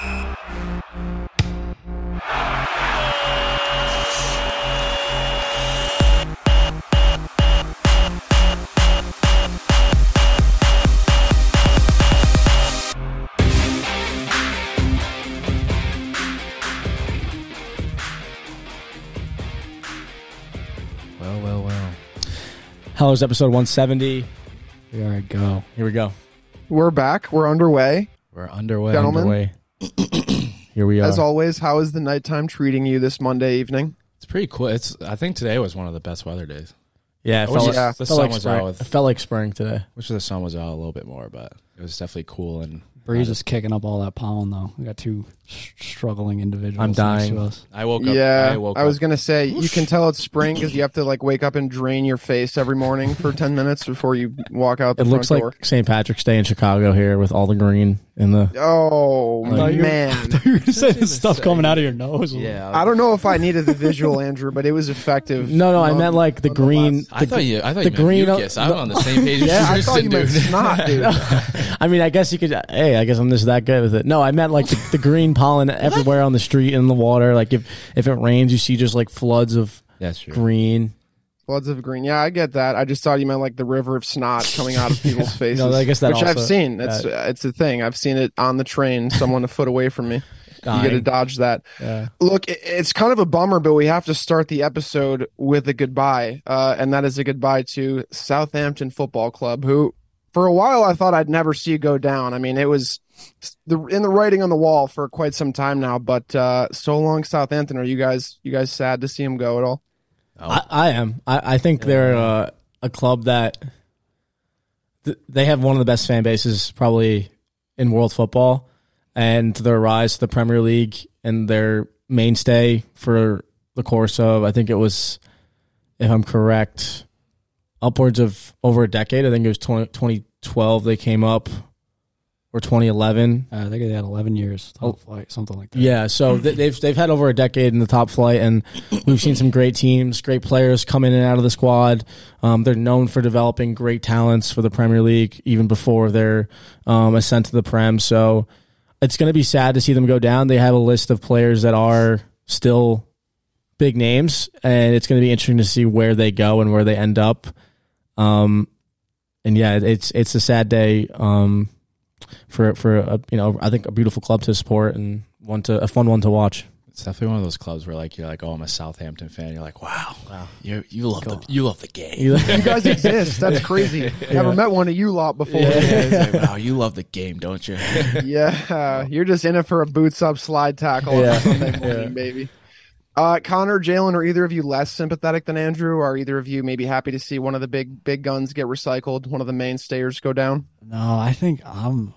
Well, well, well. Howlers episode 170. Here I go. Here we go. We're back. We're underway. We're underway. Gentlemen. Underway. Here we are. As always, how is the nighttime treating you this Monday evening? It's pretty cool. It's I think today was one of the best weather days. yeah, it I felt, wish like, yeah. the felt sun like was spring. out with It felt like spring today. wish the sun was out a little bit more, but it was definitely cool and Breeze is kicking up all that pollen though. We got two s- struggling individuals. I'm next dying. to us. I woke up. yeah, I woke I was up. gonna say you can tell it's spring because you have to like wake up and drain your face every morning for ten minutes before you walk out the It front looks like. St. Patrick's Day in Chicago here with all the green in the. Oh thought you were- man, you said this stuff coming out of your nose. Yeah, I don't know if I needed the visual, Andrew, but it was effective. No, no, I meant like the nonetheless. green. I the thought you. I thought the you meant green- mucus. I'm on the same page. as Yeah, I thought you meant dude. snot, dude. I mean, I guess you could. Hey, I guess I'm just that good with it. No, I meant like the, the green pollen everywhere on the street and the water. Like if if it rains, you see just like floods of That's true. green. Floods of green. Yeah, I get that. I just thought you meant like the river of snot coming out of people's faces. No, I guess that which I've also- seen. It's it's a thing. I've seen it on the train. Someone a foot away from me. You got to Dying. dodge that. Yeah. Look, it- it's kind of a bummer, but we have to start the episode with a goodbye, uh, and that is a goodbye to Southampton Football Club, who, for a while, I thought I'd never see go down. I mean, it was the in the writing on the wall for quite some time now. But uh, so long, Southampton. Are you guys you guys sad to see him go at all? Oh, I, I am. I, I think they're uh, a club that th- they have one of the best fan bases probably in world football, and their rise to the Premier League and their mainstay for the course of I think it was, if I'm correct, upwards of over a decade. I think it was 20, 2012 they came up, or 2011. Uh, I think they had 11 years Oh. top flight, something like that. Yeah, so they've they've had over a decade in the top flight, and we've seen some great teams, great players come in and out of the squad. Um, they're known for developing great talents for the Premier League, even before their um, ascent to the Prem. So it's going to be sad to see them go down. They have a list of players that are still big names, and it's going to be interesting to see where they go and where they end up. Um, and yeah, it's it's a sad day. Um, for for a you know I think a beautiful club to support and one to a fun one to watch. It's definitely one of those clubs where like you're like, oh, I'm a Southampton fan. You're like, wow, wow, you you love the you love the game. You guys exist. That's crazy. Never met one of you lot before. Yeah, it's like, wow, you love the game, don't you? Yeah, you're just in it for a boots up slide tackle on Yeah. a Sunday morning, baby. Uh, Connor, Jalen, are either of you less sympathetic than Andrew? Are either of you maybe happy to see one of the big big guns get recycled, one of the mainstayers go down? No, I think I'm.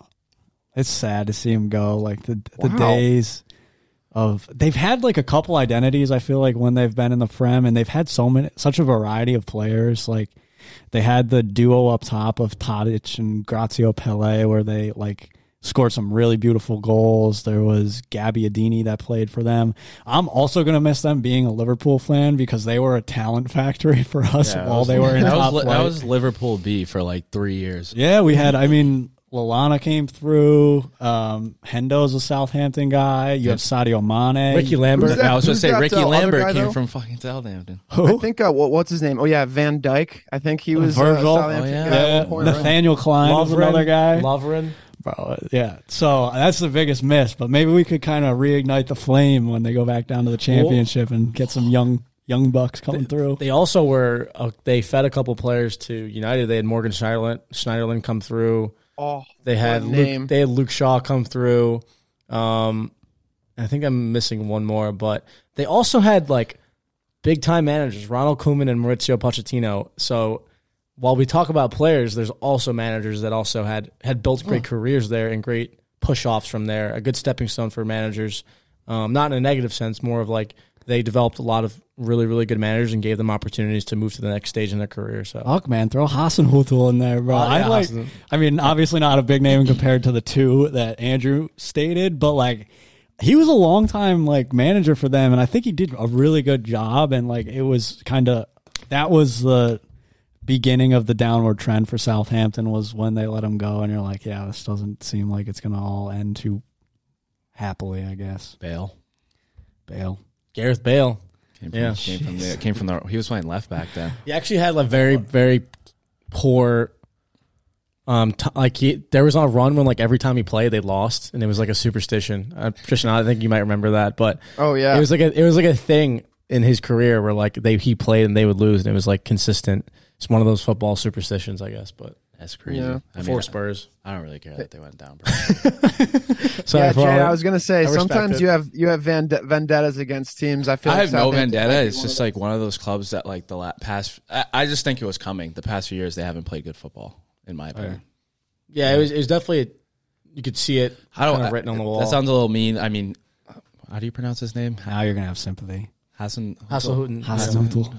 It's sad to see him go. Like the the Wow. days of they've had like a couple identities. I feel like when they've been in the Prem, and they've had so many such a variety of players. Like they had the duo up top of Tadic and Graziano Pellè, where they like scored some really beautiful goals. There was Gabbiadini that played for them. I'm also gonna miss them being a Liverpool fan because they were a talent factory for us Yeah, while that they were in that top was, flight. that was Liverpool B for like three years. Yeah, we had. I mean, Lallana came through. Um, Hendo's a Southampton guy. You have Sadio Mane. Ricky Lambert. I was gonna say Ricky uh, Lambert guy, came though? from fucking Southampton. I think uh, what, what's his name? Oh yeah, Van Dijk. I think he was uh, Virgil. Southampton Oh, yeah. guy at Yeah, one point, right? Nathaniel Clyne was another guy. Lovren. Bro, yeah. So that's the biggest miss. But maybe we could kind of reignite the flame when they go back down to the championship and get some young young bucks coming through. They also were uh, they fed a couple players to United. They had Morgan Schneiderlin, Schneiderlin come through. Oh, They had What name. Luke, they had Luke Shaw come through. Um, I think I'm missing one more, but they also had like big time managers, Ronald Koeman and Maurizio Pochettino. So while we talk about players, there's also managers that also had had built great careers there and great push offs from there. A good stepping stone for managers, um, not in a negative sense, more of like they developed a lot of really really good managers and gave them opportunities to move to the next stage in their career. So Fuck, man, throw Hasenhüttl in there, bro. Oh, I like. Hasen- I mean, obviously not a big name compared to the two that Andrew stated, but like he was a long time like manager for them, and I think he did a really good job. And like it was kind of that was the beginning of the downward trend for Southampton was when they let him go, and you're like, yeah, this doesn't seem like it's gonna all end too happily. I guess Bale Bale. Gareth Bale, came from, Yeah. came from the came from the. He was playing left back then. he actually had like very very poor. Um, t- like he, there was on a run when like every time he played they lost, and it was like a superstition. Uh, Tristan, I think you might remember that, but Oh yeah. It was like a it was like a thing in his career where like they he played and they would lose and it was like consistent. It's one of those football superstitions, I guess. But That's crazy. Yeah. I mean, for Spurs, I don't really care that they went down, bro. sorry yeah, Jay, I was gonna say I sometimes it. you have you have vend- vendettas against teams. I feel like I like have no Southampton vendetta. It's just like one of those clubs that like the la- past. I, I just think it was coming. The past few years, they haven't played good football, in my opinion. yeah, it was it was definitely you could see it. I don't kind of written on the wall. That sounds a little mean. I mean, how do you pronounce his name? Now you're gonna have sympathy. Hassan. Haselhütten. Hasenhüttl.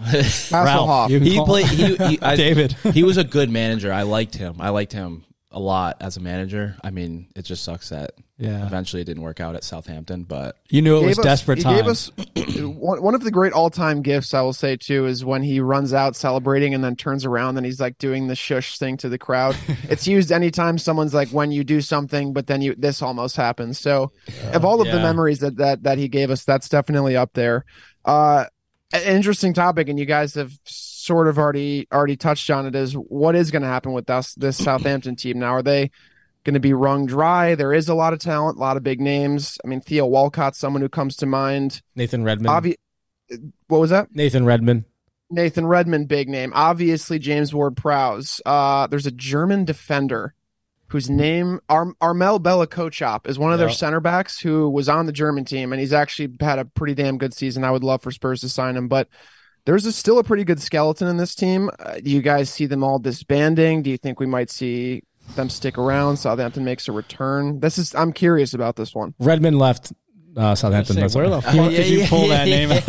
Hasselhoff. He played. He, he, I, David. he was a good manager. I liked him. I liked him a lot as a manager. I mean, it just sucks that Yeah. eventually it didn't work out at Southampton. But You knew it was gave us- desperate he times. Gave us one, one of the great all-time gifts. I will say too is when he runs out celebrating and then turns around and he's like doing the shush thing to the crowd. it's used anytime someone's like when you do something, but then you this almost happens. So, of all of the memories that that that he gave us, that's definitely up there. Uh, interesting topic, and you guys have sort of already already touched on it. Is what is going to happen with us this Southampton team now? Are they going to be wrung dry. There is a lot of talent, a lot of big names. I mean, Theo Walcott, someone who comes to mind. Nathan Redmond. Obvi- what was that? Nathan Redmond. Nathan Redmond, big name. Obviously, James Ward Prowse. Uh, there's a German defender whose name Ar- Armel Bella Kotchap is one of their Yeah. center backs who was on the German team, and he's actually had a pretty damn good season. I would love for Spurs to sign him, but there's a, still a pretty good skeleton in this team. Uh, do you guys see them all disbanding? Do you think we might see them stick around? Southampton makes a return. This is I'm curious about this one. Redmond left uh, Southampton. That's where the all. fuck did you pull that name out?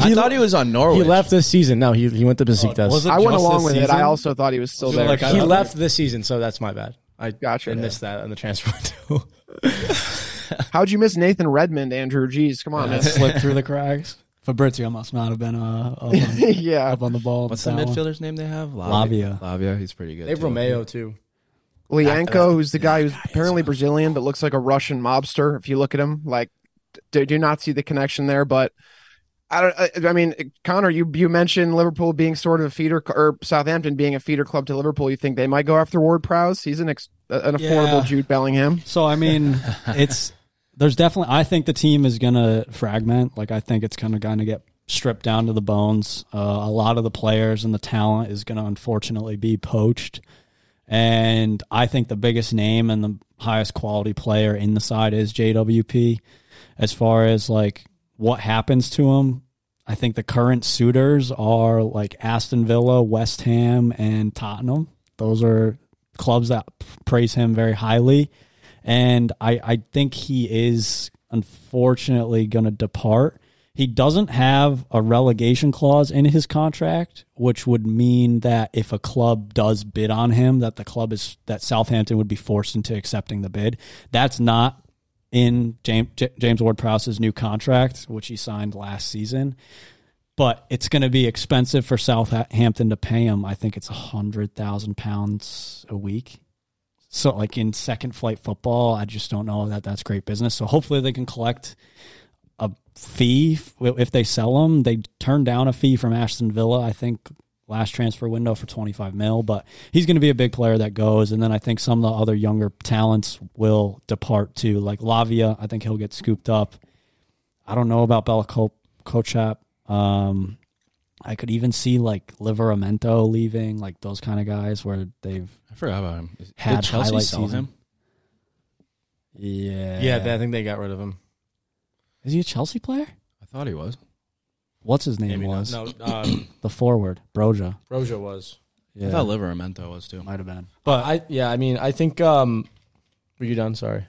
I thought he was on Norwich. he left this season. No, he he went to Besiktas. was it I went along this with it. I also thought he was still Was there. like he thought- left this season, so that's my bad. I Gotcha. I missed that in the transfer window. How'd you miss Nathan Redmond, Andrew? Jeez, come on, man. slipped through the cracks. Fabrizio must not have been uh, up, on, yeah. up on the ball. What's the that one. midfielder's name they have? Lavia. Lavia. He's pretty good. they have too. Romeo too. Lyanco, who's the guy who's apparently Brazilian but looks like a Russian mobster. If you look at him, like, do, do not see the connection there. But I don't. I, I mean, Connor, you you mentioned Liverpool being sort of a feeder, or Southampton being a feeder club to Liverpool. You think they might go after Ward Prowse? He's an ex, an affordable Yeah. Jude Bellingham. So I mean, it's there's definitely. I think the team is gonna fragment. Like I think it's kind of gonna get stripped down to the bones. Uh, a lot of the players and the talent is gonna unfortunately be poached. And I think the biggest name and the highest quality player in the side is JWP. As far as like what happens to him, I think the current suitors are like Aston Villa, West Ham, and Tottenham. Those are clubs that praise him very highly. And I, I think he is unfortunately going to depart. He doesn't have a relegation clause in his contract, which would mean that if a club does bid on him, that the club is that Southampton would be forced into accepting the bid. That's not in James James Ward Prowse's new contract, which he signed last season. But it's going to be expensive for Southampton to pay him. I think it's a hundred thousand pounds a week. So, like in second flight football, I just don't know that that's great business. So, hopefully, they can collect a fee if they sell him. They turned down a fee from Aston Villa, I think, last transfer window for 25 mil. But he's going to be a big player that goes. And then I think some of the other younger talents will depart too. Like Lavia, I think he'll get scooped up. I don't know about Bella Co- Kotchap. Um, I could even see like Livramento leaving, like those kind of guys where they've I forgot about him. Did Had Chelsea highlight sell season. him? yeah Yeah, I think they got rid of him. Is he a Chelsea player? I thought he was. What's his name Maybe not. was No, um, the forward Broja. Broja was. Yeah, I thought Livramento was too. might have been. But I yeah, I mean, I think um were you done? Sorry.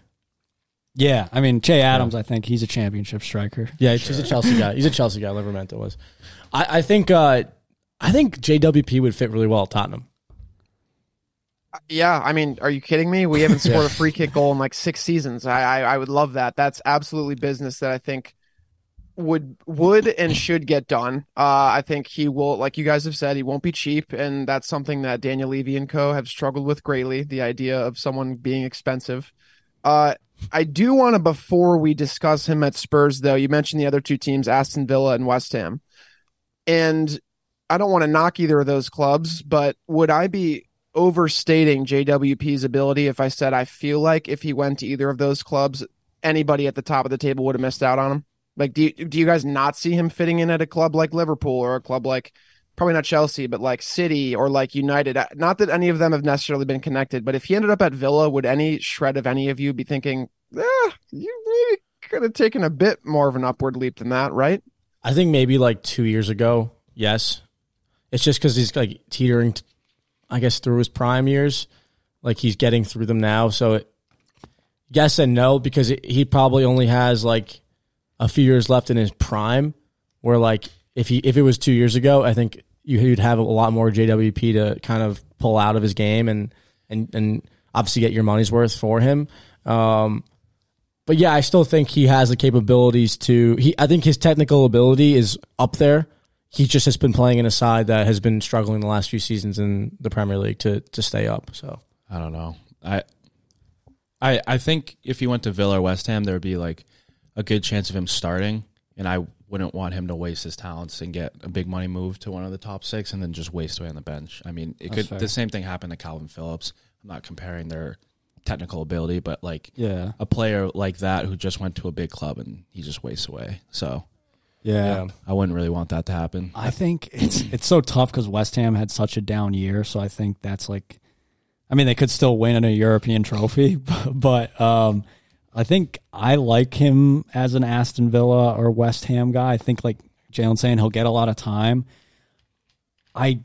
Yeah, I mean Ché Adams. I think he's a championship striker. Yeah, he's a Chelsea guy. He's a Chelsea guy. Livramento was. I, I think uh I think JWP would fit really well at Tottenham. Yeah, I mean, are you kidding me? We haven't scored a free kick goal in like six seasons. I, I I would love that. That's absolutely business that I think would would and should get done. Uh, I think he will, like you guys have said, he won't be cheap, and that's something that Daniel Levy and Co have struggled with greatly. The idea of someone being expensive. Uh, I do want to before we discuss him at Spurs, though. You mentioned the other two teams, Aston Villa and West Ham, and I don't want to knock either of those clubs, but would I be overstating JWP's ability if I said I feel like if he went to either of those clubs, anybody at the top of the table would have missed out on him? Like, do you, do you guys not see him fitting in at a club like Liverpool or a club like probably not Chelsea, but like City or like United? Not that any of them have necessarily been connected, but if he ended up at Villa, would any shred of any of you be thinking, eh, you maybe could have taken a bit more of an upward leap than that, right? I think maybe like two years ago, yes. It's just because he's like teetering, t- I guess, through his prime years. Like he's getting through them now. So it, yes and no, because it, he probably only has like a few years left in his prime. Where like if he if it was two years ago, I think you, you'd have a lot more JWP to kind of pull out of his game and and and obviously get your money's worth for him. Um, but yeah, I still think he has the capabilities to. He, I think his technical ability is up there. He just has been playing in a side that has been struggling the last few seasons in the Premier League to to stay up. So I don't know. I, I, I think if he went to Villa or West Ham, there would be like a good chance of him starting, and I wouldn't want him to waste his talents and get a big money move to one of the top six and then just waste away on the bench. I mean, it That's could fair. the same thing happened to Kalvin Phillips. I'm not comparing their technical ability, but like Yeah, a player like that who just went to a big club and he just wastes away. So yeah. I wouldn't really want that to happen. I think it's it's so tough because West Ham had such a down year, so I think that's like, I mean, they could still win a European trophy, but um, I think I like him as an Aston Villa or West Ham guy. I think like Jalen's saying, he'll get a lot of time. I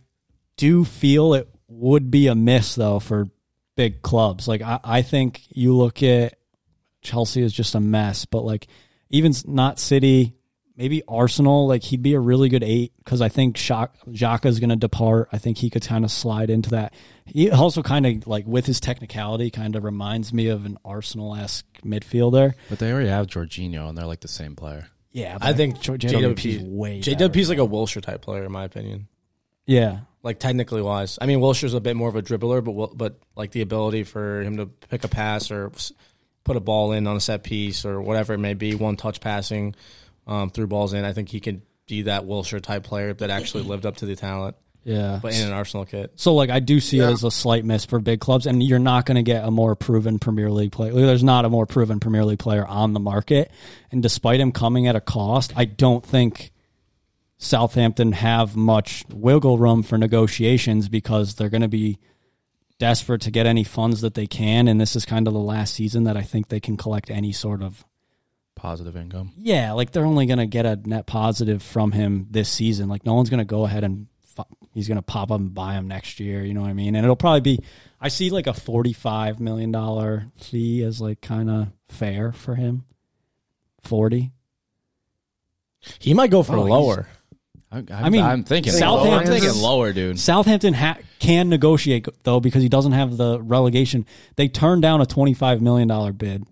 do feel it would be a miss though for big clubs. Like I, I think you look at Chelsea is just a mess, but like even not City, maybe Arsenal, like he'd be a really good eight because I think Xhaka is going to depart. I think he could kind of slide into that. He also kind of like with his technicality, kind of reminds me of an Arsenal esque midfielder. But they already have Jorginho and they're like the same player. Yeah, I think J- JWP is way JWP is like a Wilshere type player in my opinion. yeah. Like technically wise, I mean Wilshere's a bit more of a dribbler, but but like the ability for him to pick a pass or put a ball in on a set piece or whatever it may be, one touch passing um, through balls in. I think he could be that Wilshere type player that actually lived up to the talent, Yeah. but in an Arsenal kit. So like I do see Yeah. it as a slight miss for big clubs, and you're not going to get a more proven Premier League player. There's not a more proven Premier League player on the market, and despite him coming at a cost, I don't think Southampton have much wiggle room for negotiations because they're going to be desperate to get any funds that they can, and this is kind of the last season that I think they can collect any sort of Positive income. yeah, like they're only going to get a net positive from him this season. Like no one's going to go ahead and fu- he's going to pop up and buy him next year. You know what I mean? And it'll probably be. I see like a forty-five million dollar fee as like kind of fair for him. Forty. He might go for Oh, lower. I, I'm, I mean, I'm thinking Southampton's- lower. I'm thinking lower, dude. Southampton ha- can negotiate though because he doesn't have the relegation. They turned down a twenty-five million dollar bid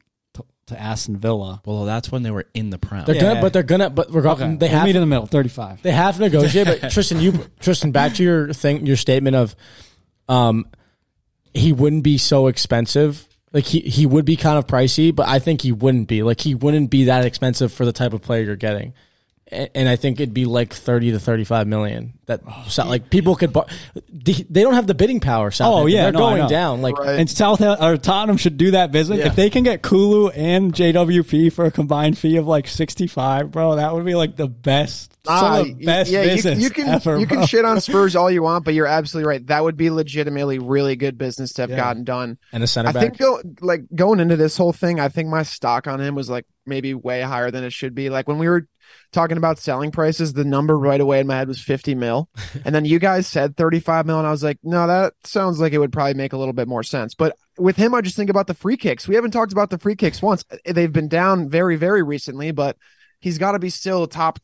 to, to Aston Villa. Well, that's when they were in the prem. They're Yeah. gonna, but they're gonna, but we're Okay, they we'll have meet in the middle, thirty-five. They have to negotiate, but Tristan, you Tristan, back to your thing, your statement of, um, he wouldn't be so expensive. Like he he would be kind of pricey, but I think he wouldn't be. Like he wouldn't be that expensive for the type of player you're getting. A- And I think it'd be like thirty to thirty-five million. That so, like people could. Bar- they they don't have the bidding power. Southampton. Oh, yeah, they're no, going down. Like Right. And South or Tottenham should do that business. Yeah. If they can get Kulu and JWP for a combined fee of like sixty five, bro, that would be like the best, some Ah, the best yeah, you, business you can ever. you bro. can shit on Spurs all you want, but you're absolutely right. That would be legitimately really good business to have Yeah. gotten done. and a center I back. think go, like going into this whole thing, I think my stock on him was like maybe way higher than it should be. Like when we were talking about selling prices, the number right away in my head was 50 mil. and then you guys said 35 mil. And I was like, no, that sounds like it would probably make a little bit more sense. But with him, I just think about the free kicks. We haven't talked about the free kicks once. They've been down very, very recently, but he's got to be still top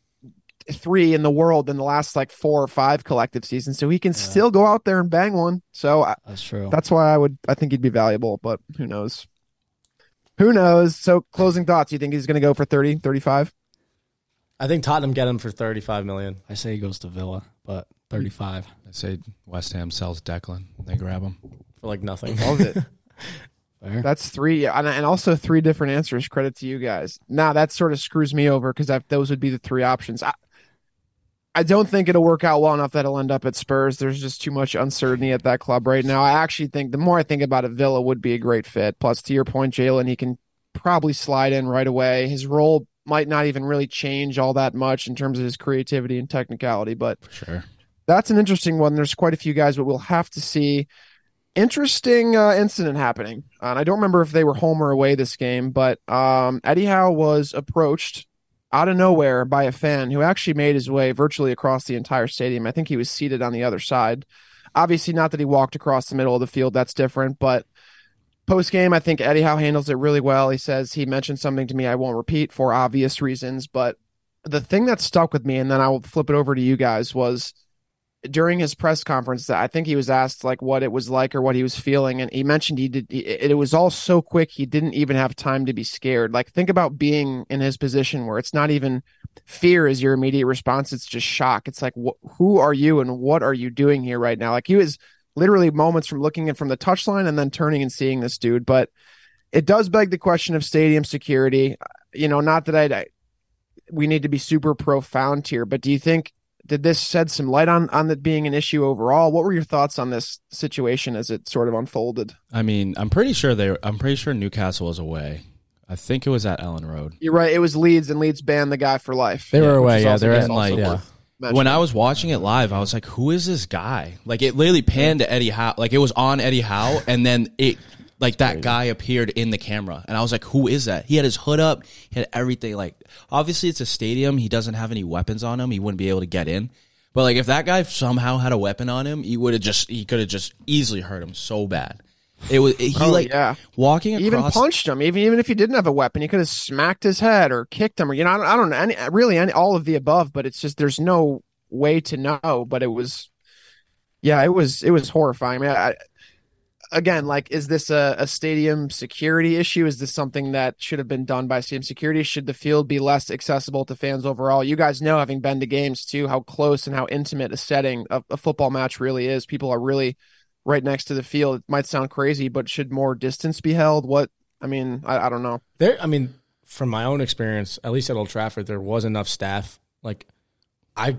three in the world in the last like four or five collective seasons. So he can still go out there and bang one. So uh, That's true. that's why I would, I think he'd be valuable, but who knows? Who knows? So closing thoughts. You think he's going to go for 30, 35? I think Tottenham get him for 35 million. I say he goes to Villa, but 35. I say West Ham sells Declan. They grab him. for like nothing. Love it. Fair. That's three, and, and also three different answers. Credit to you guys. Now that sort of screws me over because those would be the three options. I, I don't think it'll work out well enough that it'll end up at Spurs. There's just too much uncertainty at that club right now. I actually think the more I think about it, Villa would be a great fit. Plus, to your point, Jalen, he can probably slide in right away. His role might not even really change all that much in terms of his creativity and technicality, but For sure. that's an interesting one. There's quite a few guys, but we'll have to see. Interesting uh, incident happening. Uh, and I don't remember if they were home or away this game, but um, Eddie Howe was approached out of nowhere by a fan who actually made his way virtually across the entire stadium. I think he was seated on the other side. Obviously, not that he walked across the middle of the field. That's different. But post game, I think Eddie Howe handles it really well. He says he mentioned something to me I won't repeat for obvious reasons, but the thing that stuck with me, and then I will flip it over to you guys, was during his press conference I think he was asked like what it was like or what he was feeling, and he mentioned he did. It, was all so quick he didn't even have time to be scared. Like think about being in his position where it's not even fear is your immediate response; it's just shock. It's like wh- who are you and what are you doing here right now? Like he was literally moments from looking at from the touchline and then turning and seeing this dude, but. It does beg the question of stadium security. You know, not that I we need to be super profound here, but do you think did this shed some light on on it being an issue overall? What were your thoughts on this situation as it sort of unfolded? I mean, I'm pretty sure they. I'm pretty sure Newcastle was away. I think it was at Elland Road. You're right. It was Leeds, and Leeds banned the guy for life. They were away, yeah, they're that's in, like- yeah. When I was watching it live, I was like, "Who is this guy?" Like it literally panned to Eddie Howe. Like it was on Eddie Howe, and then it like that guy appeared in the camera, and I was like, "Who is that?" He had his hood up, he had everything. Like obviously, it's a stadium. He doesn't have any weapons on him. He wouldn't be able to get in. But like if that guy somehow had a weapon on him, he would have just he could have just easily hurt him so bad. It was he Oh, like yeah. walking He even punched him. Even even if he didn't have a weapon, he could have smacked his head or kicked him, or you know, I don't, I don't know, any, really any all of the above. But it's just there's no way to know. But it was, yeah, it was it was horrifying. I mean, I, again, like, is this a, a stadium security issue? Is this something that should have been done by stadium security? Should the field be less accessible to fans overall? You guys know, having been to games too, how close and how intimate a setting a, a football match really is. People are really right next to the field. It might sound crazy, but should more distance be held? What I mean, I, I don't know. There, I mean, from my own experience, at least at Old Trafford, there was enough staff. Like, I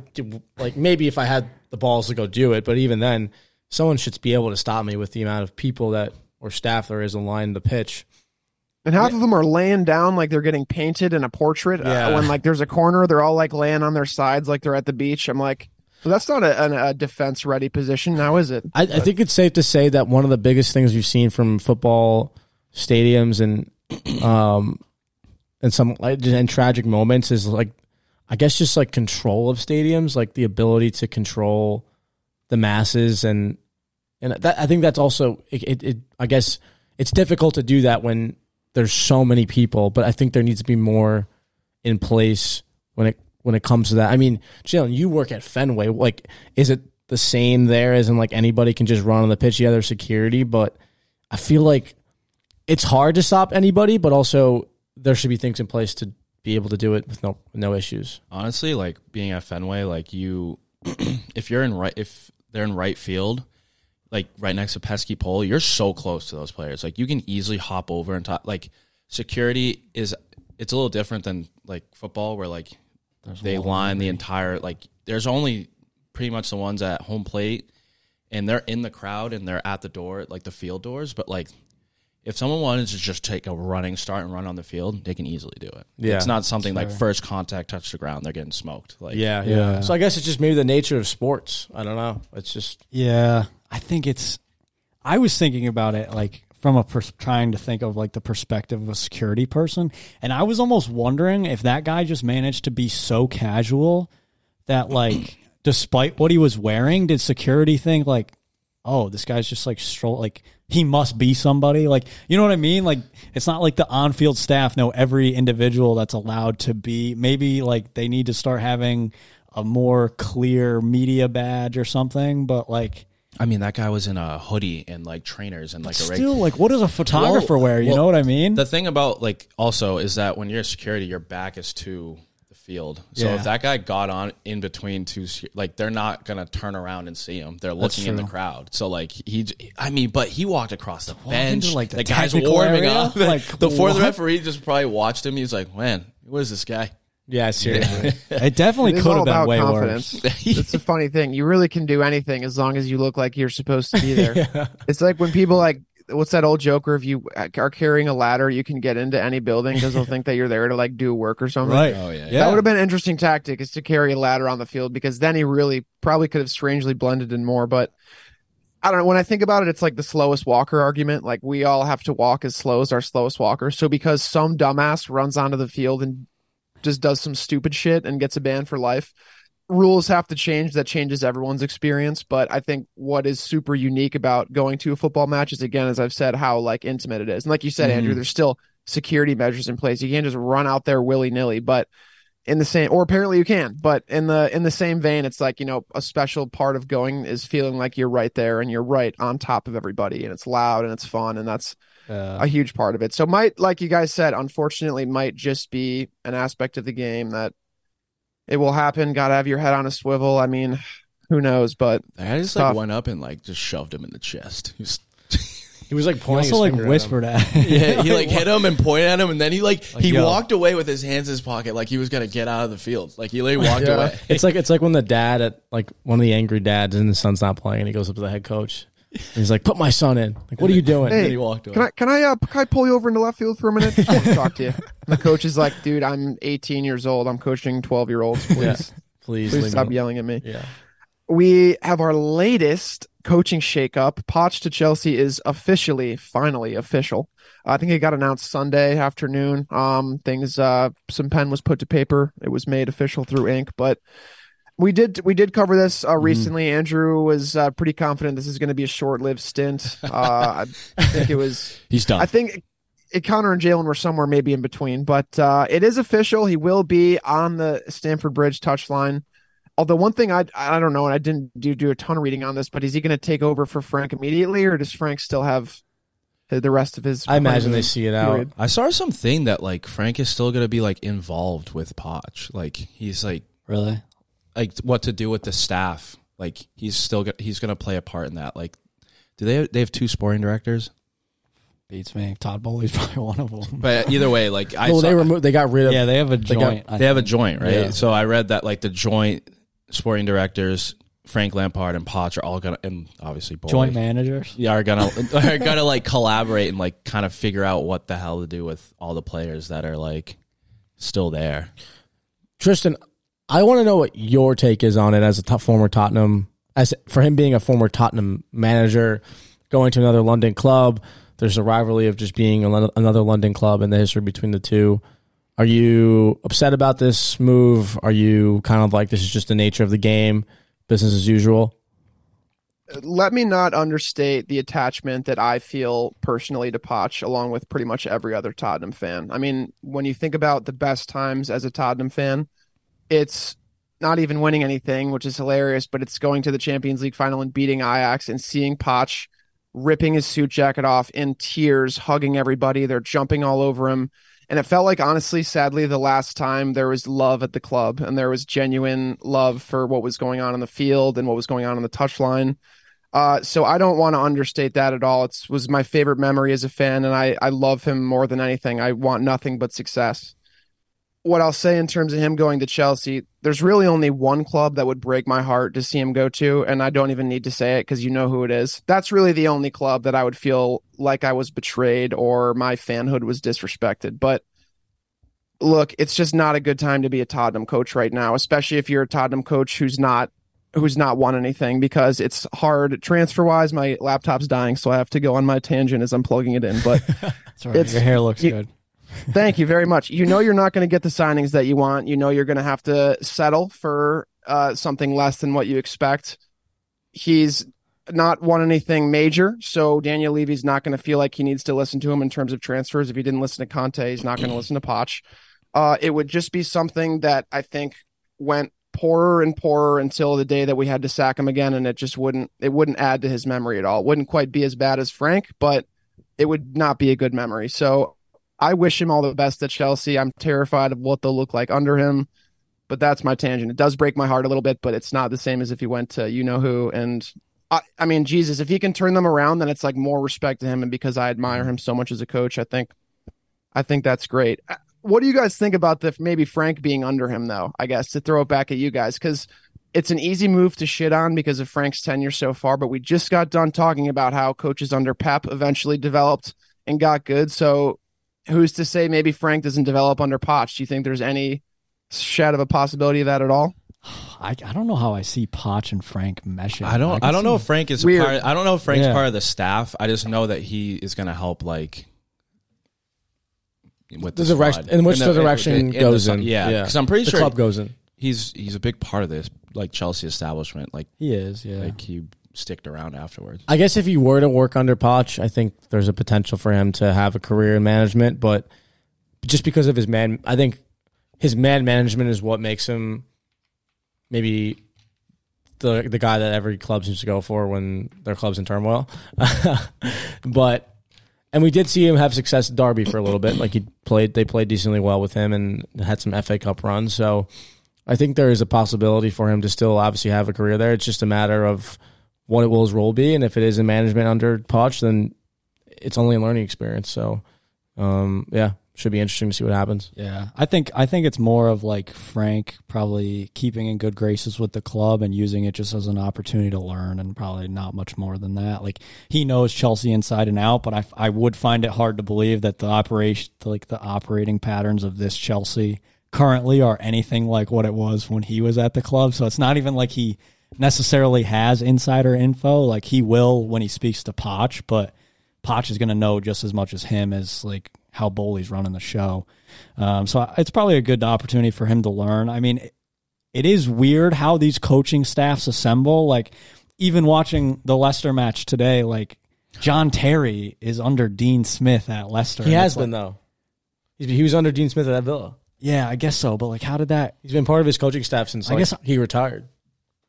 like maybe if I had the balls to go do it, but even then, someone should be able to stop me with the amount of people that or staff there is aligned the pitch. And half of them are laying down like they're getting painted in a portrait. Yeah. Uh, when like there's a corner, they're all like laying on their sides like they're at the beach. I'm like, well, that's not a, a, a defense ready position now, is it? I, I think it's safe to say that one of the biggest things we've seen from football stadiums and um and some like and tragic moments is like I guess just like control of stadiums, like the ability to control the masses and and that I think that's also it, it, it I guess it's difficult to do that when there's so many people, but I think there needs to be more in place when it when it comes to that. I mean, Jalen, you work at Fenway. Like, is it the same there as in like anybody can just run on the pitch? Yeah, there's security, but I feel like it's hard to stop anybody, but also there should be things in place to be able to do it with no no issues. honestly, like being at Fenway, like you, if you're in right, if they're in right field, like right next to pesky pole, you're so close to those players. Like you can easily hop over and talk. Like security is, it's a little different than like football, where like they line the entire like. There's only pretty much the ones at home plate, and they're in the crowd and they're at the door, like the field doors. But like, if someone wanted to just take a running start and run on the field, they can easily do it. Yeah. it's not something like first contact touch the ground, they're getting smoked. Like, Yeah, yeah. So I guess it's just maybe the nature of sports. I don't know. It's just Yeah, I think it's. I was thinking about it like from a pers- trying to think of like the perspective of a security person, and I was almost wondering if that guy just managed to be so casual that like, despite what he was wearing, did security think like, oh, this guy's just like stroll like he must be somebody like you know what I mean? Like it's not like the on-field staff know every individual that's allowed to be. Maybe like they need to start having a more clear media badge or something. But like I mean, that guy was in a hoodie and like trainers and like a reg- still, like what does a photographer Well, wear? You well, know what I mean? The thing about like also is that when you're security, your back is to field. So Yeah. if that guy got on in between two, se- like they're not gonna turn around and see him. They're looking in the true. crowd. So like he, j- I mean, but he walked across the bench. into, like, the guy's technical warming area? up. Like, before the what? referee just probably watched him. He's like, man, what is this guy? Yeah, seriously. it definitely It is could all have been about way confidence. worse. It's a funny thing. You really can do anything as long as you look like you're supposed to be there. It's like when people like, what's that old joke? Or if you uh, are carrying a ladder, you can get into any building because they'll think that you're there to like do work or something. Right. Oh yeah. yeah, That would have been an interesting tactic is to carry a ladder on the field because then he really probably could have strangely blended in more. But I don't know. When I think about it, it's like the slowest walker argument. Like we all have to walk as slow as our slowest walker. So because some dumbass runs onto the field and just does some stupid shit and gets a ban for life, rules have to change. That changes everyone's experience. But I think what is super unique about going to a football match is again, as I've said, how like intimate it is. And like you said, Andrew, mm-hmm. there's still security measures in place. You can't just run out there willy nilly. But in the same or apparently you can but in the in the same vein it's like you know a special part of going is feeling like you're right there and you're right on top of everybody and it's loud and it's fun and that's a huge part of it so might like you guys said unfortunately might just be an aspect of the game that it will happen gotta have your head on a swivel i mean who knows but I just Tough. like went up and like just shoved him in the chest. He was- He was like He pointing. also his like finger at him. whispered at him. yeah, he like hit him and pointed at him, and then he like, he yo. walked away with his hands in his pocket, like he was gonna get out of the field. Like he literally walked Yeah. away. It's like it's like when the dad at like one of the angry dads and the son's not playing and he goes up to the head coach and he's like, "Put my son in." Like, what are you doing? Hey, then he walked away. Can I can I uh, can I pull you over into left field for a minute? Just want to talk to you. And the coach is like, dude, I'm 18 years old. I'm coaching 12 year olds. Please, Yeah. Please, please stop alone. yelling at me. Yeah. we have our latest coaching shakeup. Poch to Chelsea is officially, finally official. I think it got announced Sunday afternoon. Um, things, uh, some pen was put to paper. It was made official through ink, but we did we did cover this uh, recently. Andrew was uh, pretty confident this is going to be a short lived stint. Uh, I think it was. He's done. I think it, Connor and Jalen were somewhere maybe in between, but uh, it is official. He will be on the Stamford Bridge touchline. Although one thing I I don't know, and I didn't do do a ton of reading on this, but is he going to take over for Frank immediately, or does Frank still have the the rest of his? I imagine they see it out. period? I saw something that like Frank is still gonna be like involved with Poch. Like he's like Really? Like what to do with the staff. Like he's still go- he's gonna play a part in that. Like, do they they have two sporting directors? Beats me. Todd Boehly's probably one of them. But either way, like I well, saw, they removed. They got rid of. yeah, they have a They got- joint. I they have a joint, right? Yeah. So I read that like the joint sporting directors, Frank Lampard and Poch are all gonna, and obviously Boehly, joint managers. yeah, are gonna are gonna like collaborate and like kind of figure out what the hell to do with all the players that are like still there. Tristan, I want to know what your take is on it as a former Tottenham, as for him being a former Tottenham manager, going to another London club. There's a rivalry of just being another London club in the history between the two. Are you upset about this move? Are you kind of like this is just the nature of the game, business as usual? let me not understate the attachment that I feel personally to Poch, along with pretty much every other Tottenham fan. I mean, when you think about the best times as a Tottenham fan, it's not even winning anything, which is hilarious, but it's going to the Champions League final and beating Ajax and seeing Poch ripping his suit jacket off in tears, hugging everybody. They're jumping all over him. And it felt like, honestly, sadly, the last time there was love at the club and there was genuine love for what was going on in the field and what was going on on the touchline. Uh, so I don't want to understate that at all. It was my favorite memory as a fan, and I, I love him more than anything. I want nothing but success. What I'll say in terms of him going to Chelsea, there's really only one club that would break my heart to see him go to, and I don't even need to say it because you know who it is. That's really the only club that I would feel like I was betrayed or my fanhood was disrespected. But look, it's just not a good time to be a Tottenham coach right now, especially if you're a Tottenham coach who's not who's not won anything because it's hard transfer wise. My laptop's dying, so I have to go on my tangent as I'm plugging it in. But right. It's- Your hair looks you- good. Thank you very much. You know you're not going to get the signings that you want. You know you're going to have to settle for uh, something less than what you expect. He's not won anything major, so Daniel Levy's not going to feel like he needs to listen to him in terms of transfers. If he didn't listen to Conte, he's not going to listen to Poch. Uh, it would just be something that I think went poorer and poorer until the day that we had to sack him again, and it just wouldn't it wouldn't add to his memory at all. It wouldn't quite be as bad as Frank, but it would not be a good memory. So I wish him all the best at Chelsea. I'm terrified of what they'll look like under him, but that's my tangent. It does break my heart a little bit, but it's not the same as if he went to you know who. And I, I mean, Jesus, if he can turn them around, then it's like more respect to him. And because I admire him so much as a coach, I think, I think that's great. Uh, What do you guys think about the maybe Frank being under him though? I guess to throw it back at you guys because it's an easy move to shit on because of Frank's tenure so far. But we just got done talking about how coaches under Pep eventually developed and got good. So who's to say maybe Frank doesn't develop under Poch? Do you think there's any shed of a possibility of that at all? I, I don't know how I see Poch and Frank meshing. I don't. can I, don't know if Frank is a Weird. part. I don't know if Frank's Yeah. part of the staff. I just know that he is going to help. Like with the, The direction- in which In the direction the goes su- in. Yeah, Yeah. because I'm pretty The sure club goes in. he's he's a big part of this like Chelsea establishment. Like He is, yeah. like he sticked around afterwards. I guess if he were to work under Poch, I think there's a potential for him to have a career in management. But just because of his man, I think his man management is what makes him maybe the the guy that every club seems to go for when their club's in turmoil. but and we did see him have success at Derby for a little bit. Like he played, they played decently well with him and had some FA Cup runs. So I think there is a possibility for him to still obviously have a career there. It's just a matter of what it will his role be, and if it is in management under Poch, then it's only a learning experience. So, um, yeah, should be interesting to see what happens. Yeah, I think I think it's more of like Frank probably keeping in good graces with the club and using it just as an opportunity to learn, and probably not much more than that. Like he knows Chelsea inside and out, but I, I would find it hard to believe that the operation, like the operating patterns of this Chelsea currently are anything like what it was when he was at the club. So it's not even like he necessarily has insider info. Like he will when he speaks to Poch, but Poch is going to know just as much as him as like how Boehly's running the show. Um, so it's probably a good opportunity for him to learn. I mean, it is weird how these coaching staffs assemble. Like even watching the Leicester match today, like John Terry is under Dean Smith at Leicester. He has been like- though. He's, he was under Dean Smith at Villa. yeah, I guess so. But like, how did that? He's been part of his coaching staff since I like, guess- he retired.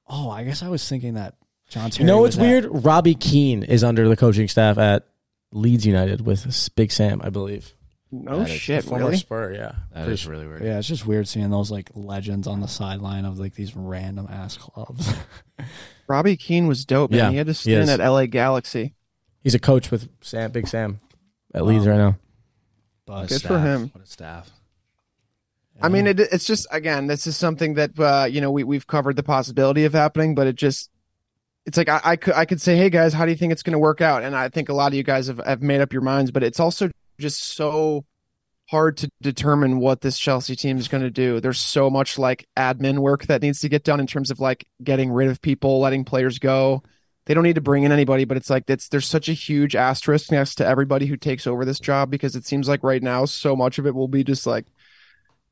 Oh, I guess I was thinking that John Terry. You know was what's at- weird? Robbie Keane is under the coaching staff at Leeds United with Big Sam, I believe. No That is shit, Former really. Spur, yeah. That is really weird. Yeah, it's just weird seeing those like legends on the sideline of like these random ass clubs. Robbie Keane was dope, man. Yeah, he had to he stand at LA Galaxy. He's a coach with Sam, Big Sam at Leeds right now. But Good Staff. for him. What a staff. I mean, it, it's just again, this is something that uh, you know we we've covered the possibility of happening, but it just it's like I, I could I could say, hey guys, how do you think it's going to work out? And I think a lot of you guys have, have made up your minds, but it's also just so hard to determine what this Chelsea team is going to do. There's so much like admin work that needs to get done in terms of like getting rid of people, letting players go. They don't need to bring in anybody, but it's like it's there's such a huge asterisk next to everybody who takes over this job because it seems like right now so much of it will be just like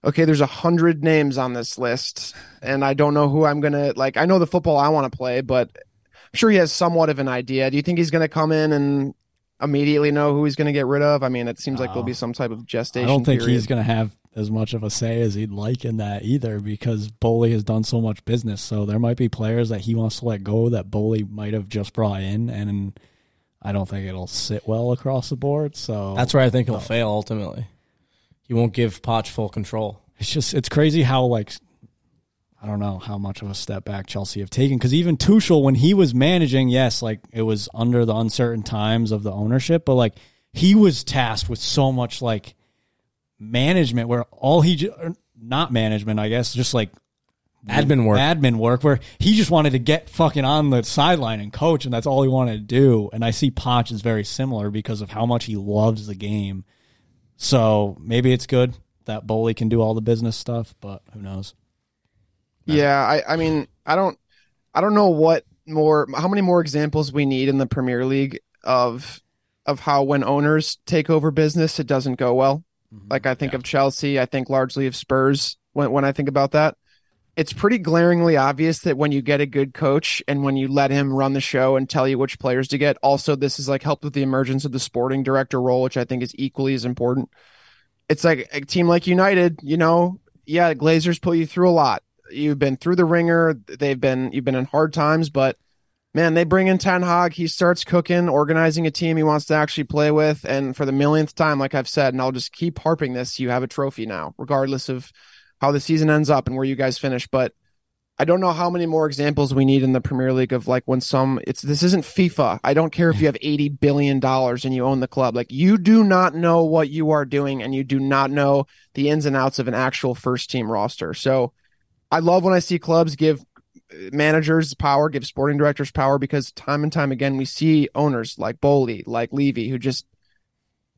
okay, there's a hundred names on this list, and I don't know who I'm gonna like. I know the football I want to play, but I'm sure he has somewhat of an idea. Do you think he's gonna come in and immediately know who he's gonna get rid of? I mean, it seems like there'll be some type of gestation. I don't think period. he's going to have as much of a say as he'd like in that either because Boehly has done so much business. So there might be players that he wants to let go that Boehly might have just brought in, and I don't think it'll sit well across the board. So That's where I think he'll fail ultimately. He won't give Poch full control. it's just it's crazy how like I don't know how much of a step back Chelsea have taken because even Tuchel when he was managing, yes, like it was under the uncertain times of the ownership, but like he was tasked with so much like management where all he er, not management, I guess, just like Admin work. admin work where he just wanted to get fucking on the sideline and coach, and that's all he wanted to do. And I see Poch is very similar because of how much he loves the game. So maybe it's good that Boehly can do all the business stuff, but who knows? Yeah, I, I mean, I don't. I don't know what more, how many more examples we need in the Premier League of of how when owners take over business, it doesn't go well. Mm-hmm. Like I think of Chelsea, I think largely of Spurs when when I think about that. It's pretty glaringly obvious that when you get a good coach and when you let him run the show and tell you which players to get, also this has like helped with the emergence of the sporting director role, which I think is equally as important. It's like a team like United, you know, yeah, Glazers pull you through a lot. You've been through the ringer. They've been you've been in hard times, but man, they bring in Ten Hag. He starts cooking, organizing a team he wants to actually play with, and for the millionth time, like I've said, and I'll just keep harping this, you have a trophy now, regardless of how the season ends up and where you guys finish. But I don't know how many more examples we need in the Premier League of like when some it's this isn't FIFA. I don't care if you have 80 billion dollars and you own the club. Like you do not know what you are doing and you do not know the ins and outs of an actual first team roster. So I love when I see clubs give managers power, give sporting directors power because time and time again we see owners like Boehly, like Levy who just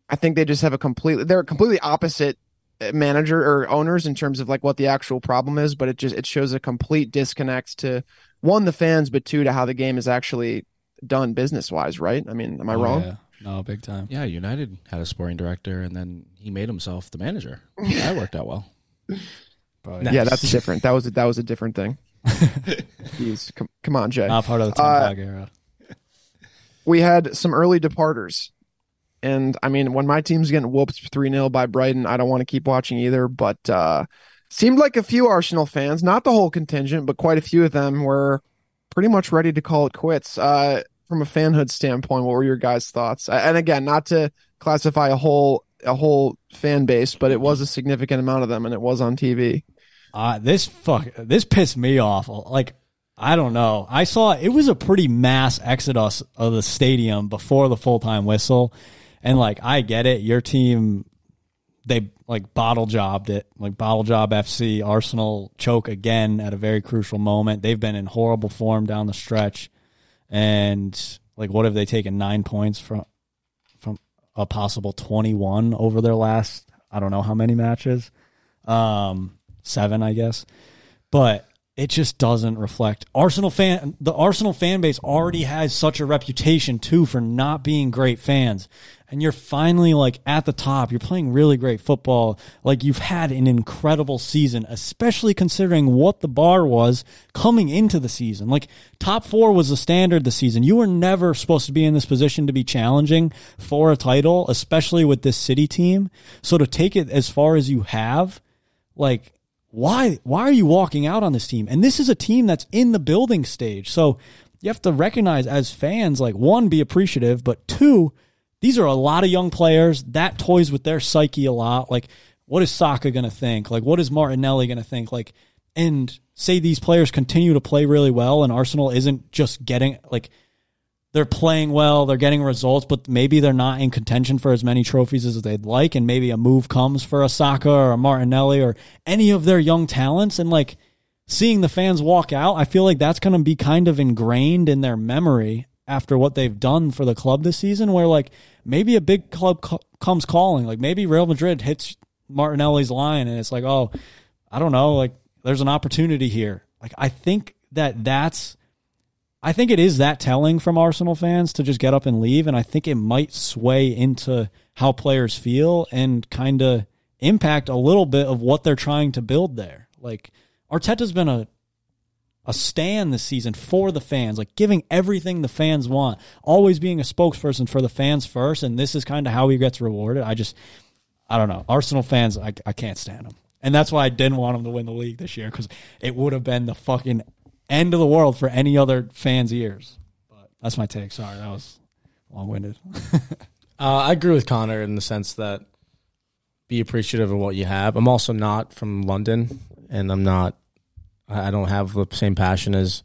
I think they just have a completely they're completely opposite uh, manager or owners in terms of like what the actual problem is, but it just it shows a complete disconnect to one the fans, but two to how the game is actually done business wise, right? I mean, am I Oh, wrong? yeah. No, big time. Yeah, United had a sporting director, and then he made himself the manager. That worked out well. Probably. Yeah, that's different. That was a, that was a different thing. Jeez, come, come on, Jay. not part of the Ten Uh, era. we had some early departers. And I mean, when my team's getting whooped 3 0 by Brighton, I don't want to keep watching either. But uh seemed like a few Arsenal fans, not the whole contingent, but quite a few of them were pretty much ready to call it quits. Uh from a fanhood standpoint, what were your guys' thoughts? And again, not to classify a whole a whole fan base, but it was a significant amount of them and it was on TV. Uh, this fuck this pissed me off. Like I don't know. I saw it was a pretty mass exodus of the stadium before the full time whistle, and like I get it. Your team, they like bottle jobbed it. Like bottle job FC, Arsenal choke again at a very crucial moment. They've been in horrible form down the stretch, and like what have they taken nine points from from a possible twenty one over their last I don't know how many matches. Um, seven, I guess. But it just doesn't reflect Arsenal fan. The Arsenal fan base already has such a reputation too for not being great fans, and you're finally like at the top. You're playing really great football. Like you've had an incredible season, especially considering what the bar was coming into the season. Like top four was the standard this season. You were never supposed to be in this position to be challenging for a title, especially with this City team. So to take it as far as you have, like why why are you walking out on this team? And this is a team that's in the building stage. So you have to recognize as fans, like one, be appreciative, but two, these are a lot of young players. That toys with their psyche a lot. Like, what is Saka gonna think? Like, what is Martinelli gonna think? Like, and say these players continue to play really well, and Arsenal isn't just getting like they're playing well, they're getting results, but maybe they're not in contention for as many trophies as they'd like, and maybe a move comes for a Saka or a Martinelli or any of their young talents, and like seeing the fans walk out, I feel like that's going to be kind of ingrained in their memory after what they've done for the club this season, where like maybe a big club co- comes calling, like maybe Real Madrid hits Martinelli's line, and it's like, oh, I don't know, like there's an opportunity here. Like I think that that's I think it is that telling from Arsenal fans to just get up and leave, and I think it might sway into how players feel and kind of impact a little bit of what they're trying to build there. Like Arteta's been a a stand this season for the fans, like giving everything the fans want, always being a spokesperson for the fans first, and this is kind of how he gets rewarded. I just, I don't know, Arsenal fans, I, I can't stand them, and that's why I didn't want them to win the league this year because it would have been the fucking end of the world for any other fans' ears. But that's my take. Sorry, that was long winded. Uh, I agree with Connor in the sense that be appreciative of what you have. I'm also not from London, and I'm not. I don't have the same passion as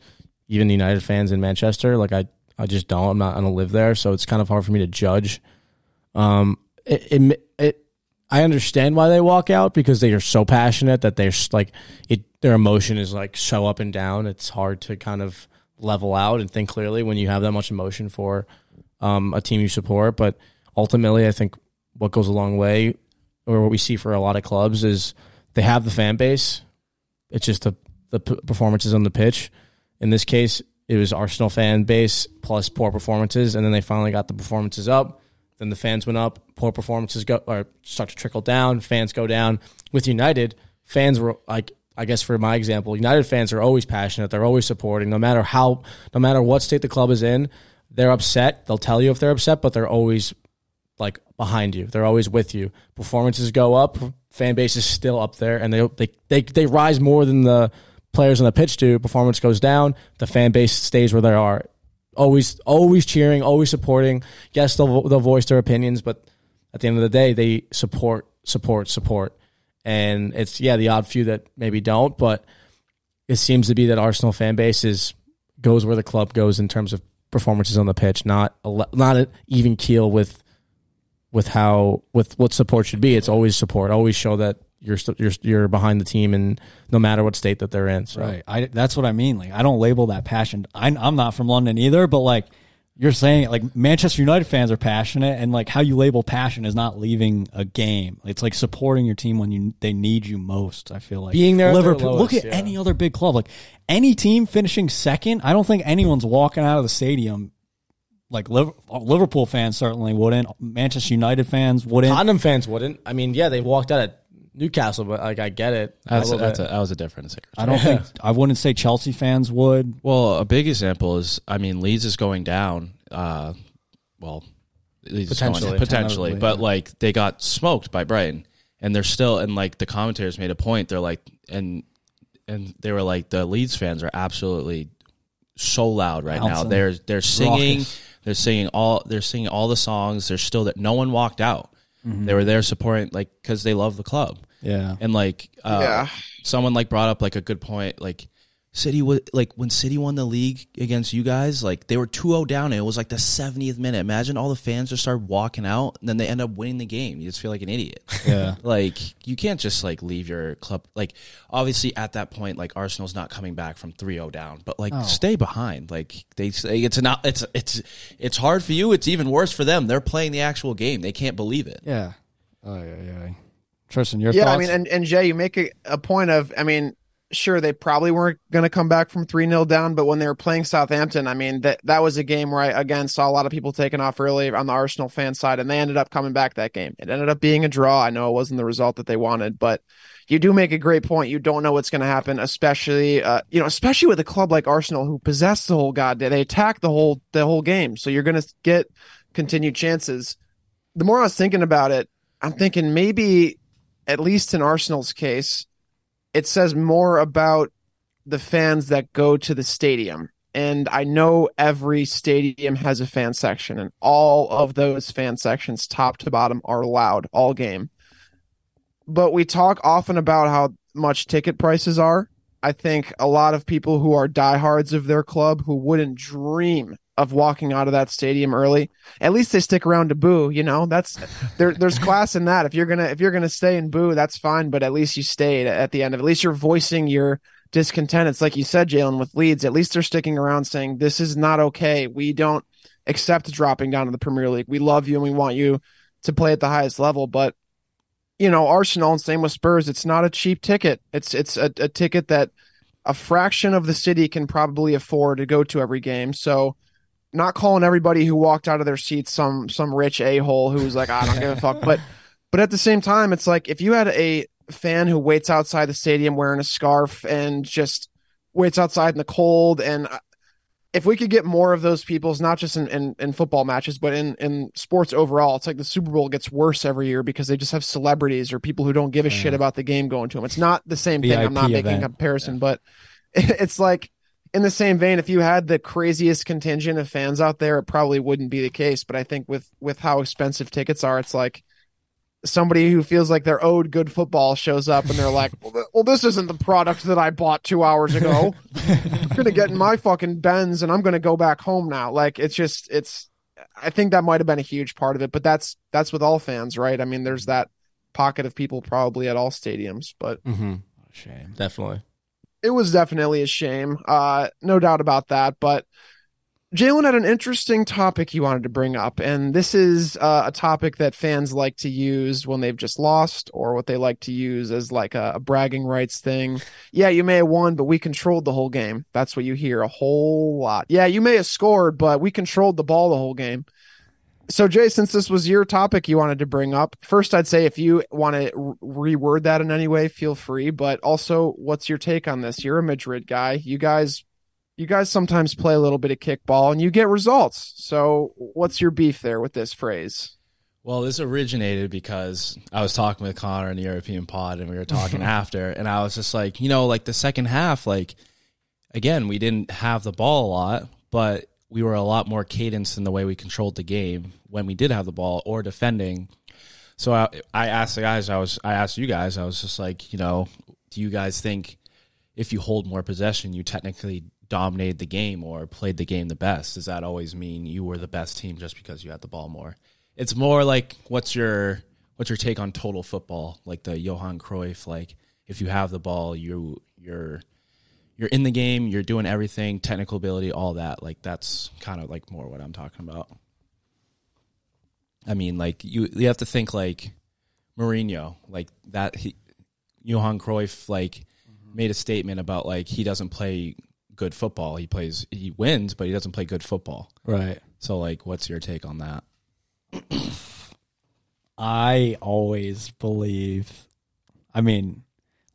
even the United fans in Manchester. Like I, I just don't. I'm not. I don't live there, so it's kind of hard for me to judge. Um, it, it, it I understand why they walk out because they are so passionate that they're like it. Their emotion is like so up and down. It's hard to kind of level out and think clearly when you have that much emotion for um, a team you support. But ultimately, I think what goes a long way, or what we see for a lot of clubs, is they have the fan base. It's just the the performances on the pitch In this case, it was Arsenal fan base plus poor performances, and then they finally got the performances up. Then the fans went up, poor performances go or start to trickle down, fans go down. With United, fans were like I guess for my example, United fans are always passionate. They're always supporting, no matter how, no matter what state the club is in. They're upset. They'll tell you if they're upset, but they're always like behind you. They're always with you. Performances go up. Fan base is still up there, and they they they, they rise more than the players on the pitch do. Performance goes down. The fan base stays where they are. Always always cheering, always supporting. Yes, they'll they'll voice their opinions, but at the end of the day, they support support support. And it's yeah, the odd few that maybe don't, but it seems to be that Arsenal fan base is goes where the club goes in terms of performances on the pitch, not a, not an even keel with with how with what support should be. It's always support. Always show that you're st- you're you're behind the team, and no matter what state that they're in. So. Right. I that's what I mean. Like I don't label that passion. I, I'm not from London either, but like you're saying, like Manchester United fans are passionate, and like how you label passion is not leaving a game. It's like supporting your team when you they need you most. I feel like Being there at their Liverpool. look at yeah. any other big club. Like any team finishing second, I don't think anyone's walking out of the stadium. Like Liverpool fans certainly wouldn't. Manchester United fans wouldn't. Tottenham fans wouldn't. I mean, yeah, they walked out at Newcastle, but like I get it. That's, A that's a, that was a different situation. I don't think I wouldn't say Chelsea fans would. Well, a big example is, I mean, Leeds is going down. Uh, well, Leeds Potentially. going potentially, but yeah. like they got smoked by Brighton, and they're still. And like the commentators made a point. They're like, and and they were like, the Leeds fans are absolutely so loud right now. They're they're singing. Raucous. They're singing all. They're singing all the songs. They're still that. No one walked out. Mm-hmm. They were there supporting, like, because they love the club. Yeah. And like, uh, Yeah. someone like brought up like a good point. Like, City was like when City won the league against you guys, like they were 2-0 down and it was like the 70th minute. Imagine all the fans just started walking out and then they end up winning the game. You just feel like an idiot. Yeah. like you can't just like leave your club like obviously at that point like Arsenal's not coming back from 3-0 down, but like oh. stay behind. Like they say it's not it's it's it's hard for you, it's even worse for them. They're playing the actual game. They can't believe it. Yeah. Oh yeah, yeah. Tristan, your yeah, thoughts? I mean, and, and Jay, you make a, a point of, I mean, sure, they probably weren't going to come back from 3 0 down, but when they were playing Southampton, I mean, that, that was a game where I, again, saw a lot of people taking off early on the Arsenal fan side, and they ended up coming back that game. It ended up being a draw. I know it wasn't the result that they wanted, but you do make a great point. You don't know what's going to happen, especially, uh, you know, especially with a club like Arsenal who possess the whole goddamn, they attack the whole, the whole game. So you're going to get continued chances. The more I was thinking about it, I'm thinking maybe at least in Arsenal's case, it says more about the fans that go to the stadium. And I know every stadium has a fan section, and all of those fan sections, top to bottom, are loud all game. But we talk often about how much ticket prices are. I think a lot of people who are diehards of their club who wouldn't dream of walking out of that stadium early, at least they stick around to boo. You know, that's there. There's class in that. If you're gonna if you're gonna stay and boo, that's fine. But at least you stayed at the end of. At least you're voicing your discontent. It's like you said, Jalen, with Leeds. At least they're sticking around, saying this is not okay. We don't accept dropping down to the Premier League. We love you and we want you to play at the highest level. But you know, Arsenal and same with Spurs. It's not a cheap ticket. It's it's a, a ticket that a fraction of the city can probably afford to go to every game. So not calling everybody who walked out of their seats some some rich a hole who's like I don't give a fuck, but but at the same time, it's like if you had a fan who waits outside the stadium wearing a scarf and just waits outside in the cold, and uh, if we could get more of those people's not just in, in, in football matches, but in, in sports overall, it's like the Super Bowl gets worse every year because they just have celebrities or people who don't give a shit about the game going to them. It's not the same thing. I'm not making a comparison, but it's like in the same vein, if you had the craziest contingent of fans out there, it probably wouldn't be the case. But I think with with how expensive tickets are, it's like somebody who feels like they're owed good football shows up and they're like, "Well, th- well this isn't the product that I bought two hours ago. I'm gonna get in my fucking Benz and I'm gonna go back home now." Like it's just it's. I think that might have been a huge part of it, but that's that's with all fans, right? I mean, there's that pocket of people probably at all stadiums, but Mm-hmm. Shame. Definitely. It was definitely a shame. Uh, no doubt about that. But Jalen had an interesting topic he wanted to bring up, and this is uh, a topic that fans like to use when they've just lost, or what they like to use as like a, a bragging rights thing. Yeah, you may have won, but we controlled the whole game. That's what you hear a whole lot. Yeah, you may have scored, but we controlled the ball the whole game. So, Jay, since this was your topic you wanted to bring up, first I'd say if you want to re- reword that in any way, feel free. But also, what's your take on this? You're a Madrid guy. You guys you guys sometimes play a little bit of kickball and you get results. So, what's your beef there with this phrase? Well, this originated because I was talking with Connor in the European pod and we were talking after, and I was just like, you know, like the second half, like, again, we didn't have the ball a lot, but we were a lot more cadence in the way we controlled the game when we did have the ball or defending. So I, I asked the guys, I was, I asked you guys, I was just like, you know, do you guys think if you hold more possession, you technically dominated the game or played the game the best, does that always mean you were the best team just because you had the ball more? It's more like what's your what's your take on total football, like the Johan Cruyff, like if you have the ball, you you're you're in the game, you're doing everything, technical ability, all that. Like that's kind of like more what I'm talking about. I mean, like you you have to think like Mourinho, like that he Johan Cruyff like mm-hmm. made a statement about like he doesn't play good football. He plays, he wins, but he doesn't play good football. Right. So, like, what's your take on that? I always believe, I mean,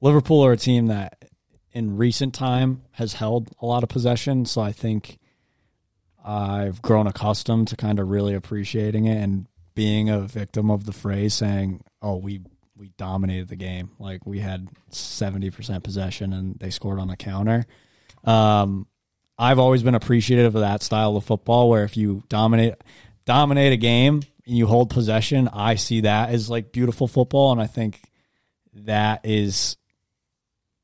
Liverpool are a team that in recent time has held a lot of possession. So I think I've grown accustomed to kind of really appreciating it and being a victim of the phrase saying, oh, we, we dominated the game. Like we had 70% possession and they scored on a counter. Um, I've always been appreciative of that style of football where if you dominate dominate a game and you hold possession, I see that as like beautiful football and I think that is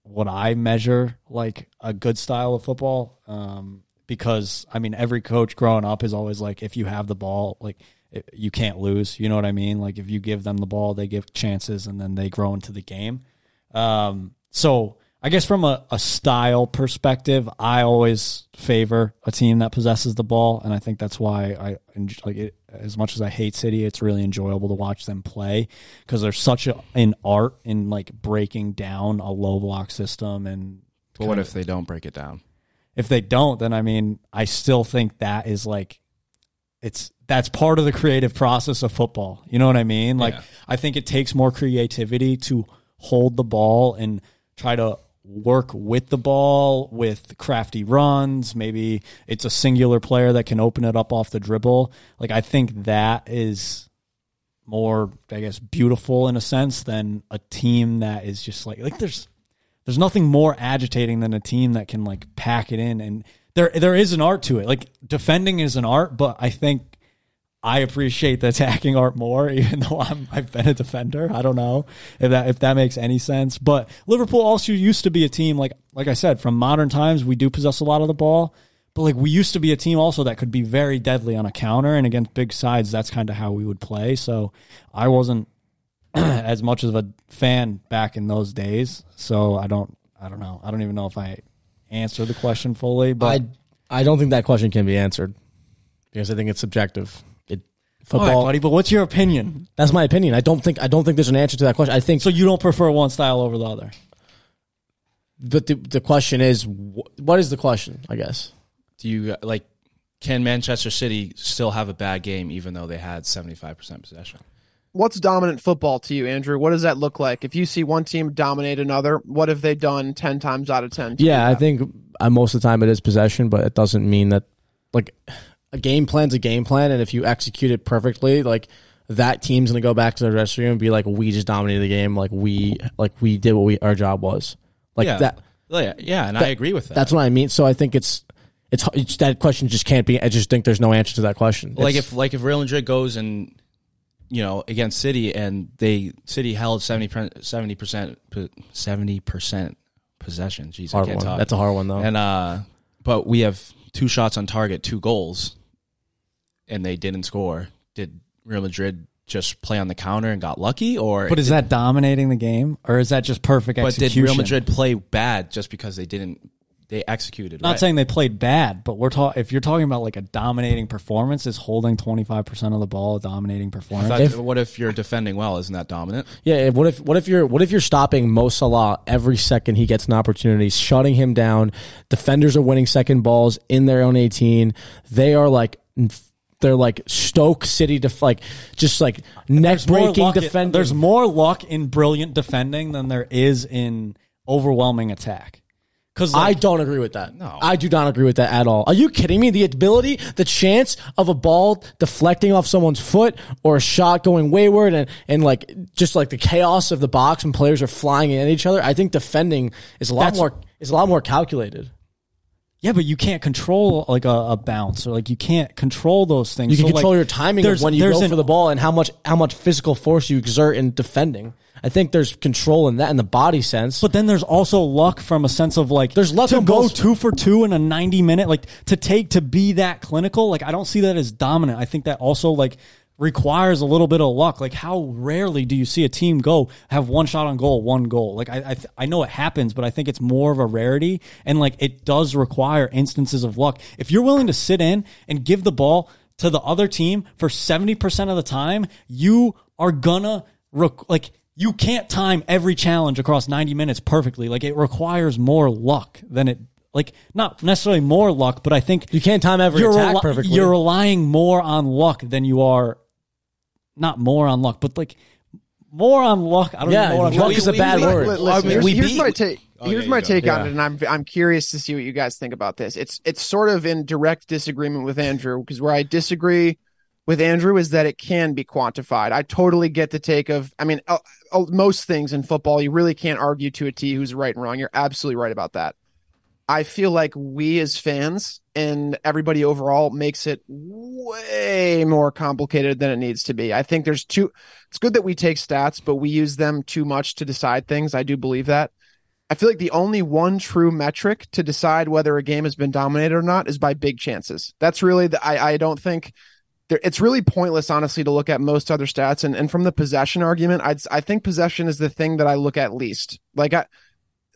what I measure like a good style of football. Um, because I mean every coach growing up is always like if you have the ball like it, you can't lose, you know what I mean? Like if you give them the ball, they give chances and then they grow into the game. Um, so I guess from a, a style perspective, I always favor a team that possesses the ball, and I think that's why I like it. As much as I hate City, it's really enjoyable to watch them play because there's such a, an art in like breaking down a low block system. And but what if they don't break it down? If they don't, then I mean, I still think that is like it's that's part of the creative process of football. You know what I mean? Like Yeah. I think it takes more creativity to hold the ball and try to work with the ball with crafty runs. Maybe it's a singular player that can open it up off the dribble. Like I think that is more, I guess, beautiful in a sense than a team that is just like like there's there's nothing more agitating than a team that can like pack it in and there there is an art to it. Like defending is an art, but I think I appreciate the attacking art more, even though I'm I've been a defender. I don't know if that if that makes any sense. But Liverpool also used to be a team like like I said, from modern times we do possess a lot of the ball. But like we used to be a team also that could be very deadly on a counter and against big sides, that's kind of how we would play. So I wasn't as much of a fan back in those days. So I don't I don't know. I don't even know if I answered the question fully, but I I don't think that question can be answered because I think it's subjective. It All right, football. buddy, but what's your opinion? That's my opinion. I don't think I don't think there's an answer to that question. I think So you don't prefer one style over the other? But the the question is, wh- what is the question? I guess. Do you like? Can Manchester City still have a bad game even though they had seventy five percent possession? What's dominant football to you, Andrew? What does that look like? If you see one team dominate another, what have they done 10 times out of 10? to Yeah, I that? think uh, most of the time it is possession, but it doesn't mean that like a game plan's a game plan, and if you execute it perfectly, like that team's gonna go back to the dressing room and be like, "We just dominated the game. Like we like we did what we our job was." Like yeah. that. Oh, yeah, yeah, and I agree with that. That's what I mean. So I think it's it's, it's that question just can't be. I just think there's no answer to that question. like It's- if like if Real Madrid goes and you know against City and they City held 70 percent seventy percent possession. Jeez, I can't one. talk. That's a hard one though. And uh, but we have two shots on target, two goals, and they didn't score. Did Real Madrid just play on the counter and got lucky, or But is that dominating the game, or is that just perfect execution? but execution? did Real Madrid play bad just because they didn't they executed. Not right. saying they played bad, but we're talking. If you're talking about like a dominating performance, is holding 25 percent of the ball a dominating I performance? thought- If- what if you're defending well? Isn't that dominant? Yeah, what if what if you're what if you're stopping Mo Salah every second he gets an opportunity, shutting him down? Defenders are winning second balls in their own 18. They are like they're like Stoke City def- like just like neck breaking luck in- defending. There's more luck in brilliant defending than there is in overwhelming attack. Because I don't agree with that. No. I do not agree with that at all. Are you kidding me? The ability, the chance of a ball deflecting off someone's foot or a shot going wayward and, and like just like the chaos of the box when players are flying at each other, I think defending is a lot That's- more is a lot more calculated. Yeah, but you can't control like a, a bounce or like you can't control those things. You can So, control like, your timing of when you go an- for the ball and how much how much physical force you exert in defending. I think there's control in that in the body sense. But then there's also luck from a sense of like There's luck to go both- two for two in a 90 minute like to take to be that clinical. Like I don't see that as dominant. I think that also like requires a little bit of luck. Like how rarely do you see a team go have one shot on goal, one goal? Like I I, th- I know it happens, but I think it's more of a rarity and like it does require instances of luck. If you're willing to sit in and give the ball to the other team for 70% of the time, you are gonna rec- like you can't time every challenge across 90 minutes perfectly. Like it requires more luck than it like not necessarily more luck, but I think you can't time every attack rely- perfectly. You're relying more on luck than you are not more on luck, but like more on luck. I don't Yeah, know what I'm luck trying is to a bad Li- word. listen, I mean, here's, we here's beat- my take. Oh, here's my go. take on it, and I'm I'm curious to see what you guys think about this. It's it's sort of in direct disagreement with Andrew because where I disagree with Andrew is that it can be quantified. I totally get the take of. I mean, uh, uh, most things in football you really can't argue to a T who's right and wrong. You're absolutely right about that. I feel like we as fans and everybody overall makes it way more complicated than it needs to be. I think there's two it's good that we take stats, but we use them too much to decide things. I do believe that. I feel like the only one true metric to decide whether a game has been dominated or not is by big chances. That's really the I, I don't think there, it's really pointless, honestly, to look at most other stats. And and from the possession argument, I'd I think possession is the thing that I look at least. Like I